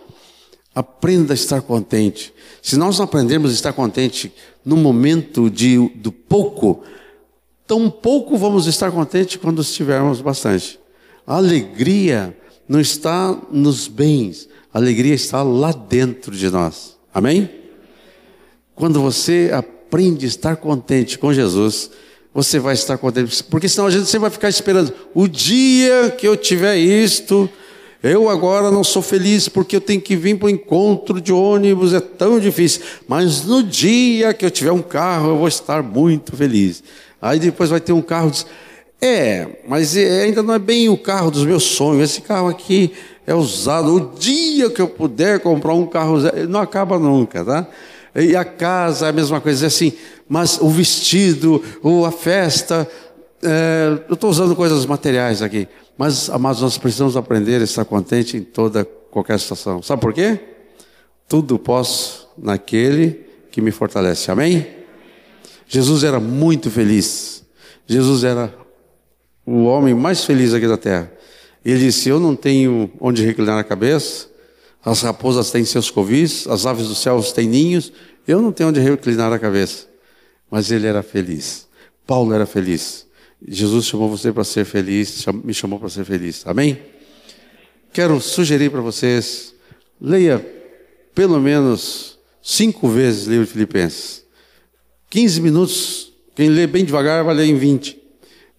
aprenda a estar contente. Se nós não aprendermos a estar contente no momento de, do pouco, tão pouco vamos estar contentes quando estivermos bastante. A alegria não está nos bens, a alegria está lá dentro de nós. Amém? Quando você aprende a estar contente com Jesus, você vai estar contente, porque senão a gente sempre vai ficar esperando o dia que eu tiver isto, eu agora não sou feliz porque eu tenho que vir para o encontro de ônibus, é tão difícil. Mas no dia que eu tiver um carro, eu vou estar muito feliz. Aí depois vai ter um carro. Diz, é, mas é, ainda não é bem o carro dos meus sonhos. Esse carro aqui é usado. O dia que eu puder comprar um carro, não acaba nunca, tá? E a casa é a mesma coisa, é assim. Mas o vestido, ou a festa, é, eu estou usando coisas materiais aqui. Mas, amados, nós precisamos aprender a estar contente em toda qualquer situação. Sabe por quê? Tudo posso naquele que me fortalece. Amém? Jesus era muito feliz. Jesus era o homem mais feliz aqui da terra. Ele disse: Eu não tenho onde reclinar a cabeça, as raposas têm seus covis, as aves dos céus têm ninhos, eu não tenho onde reclinar a cabeça. Mas ele era feliz. Paulo era feliz. Jesus chamou você para ser feliz, me chamou para ser feliz. Amém? Quero sugerir para vocês, leia pelo menos cinco vezes o livro de Filipenses. 15 minutos, quem lê bem devagar vai ler em 20.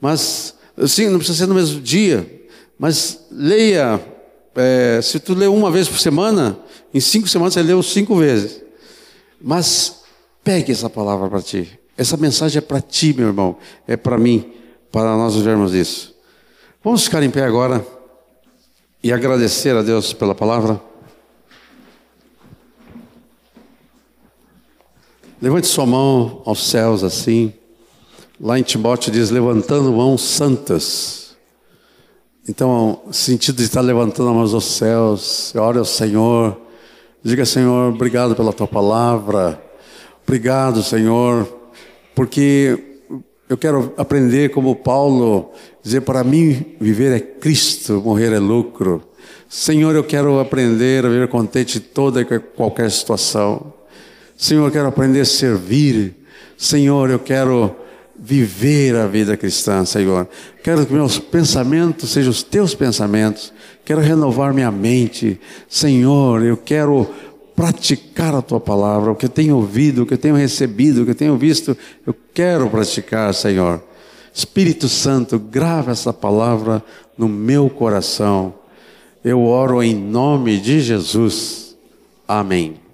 Mas, assim, não precisa ser no mesmo dia, mas leia, é, se tu lê uma vez por semana, em cinco semanas você leu cinco vezes. Mas pegue essa palavra para ti. Essa mensagem é para ti, meu irmão, é para mim para nós vivermos isso. Vamos ficar em pé agora e agradecer a Deus pela palavra. Levante sua mão aos céus assim. Lá em Timóteo diz: levantando mãos santas. Então, sentido de estar levantando mãos aos céus, ore ao Senhor. Diga, Senhor, obrigado pela tua palavra. Obrigado, Senhor, porque eu quero aprender como Paulo, dizer para mim viver é Cristo, morrer é lucro. Senhor, eu quero aprender a viver contente toda e qualquer situação. Senhor, eu quero aprender a servir. Senhor, eu quero viver a vida cristã, Senhor. Quero que meus pensamentos sejam os teus pensamentos. Quero renovar minha mente. Senhor, eu quero praticar a tua palavra, o que eu tenho ouvido, o que eu tenho recebido, o que eu tenho visto, eu quero praticar, Senhor. Espírito Santo, grava essa palavra no meu coração. Eu oro em nome de Jesus. Amém.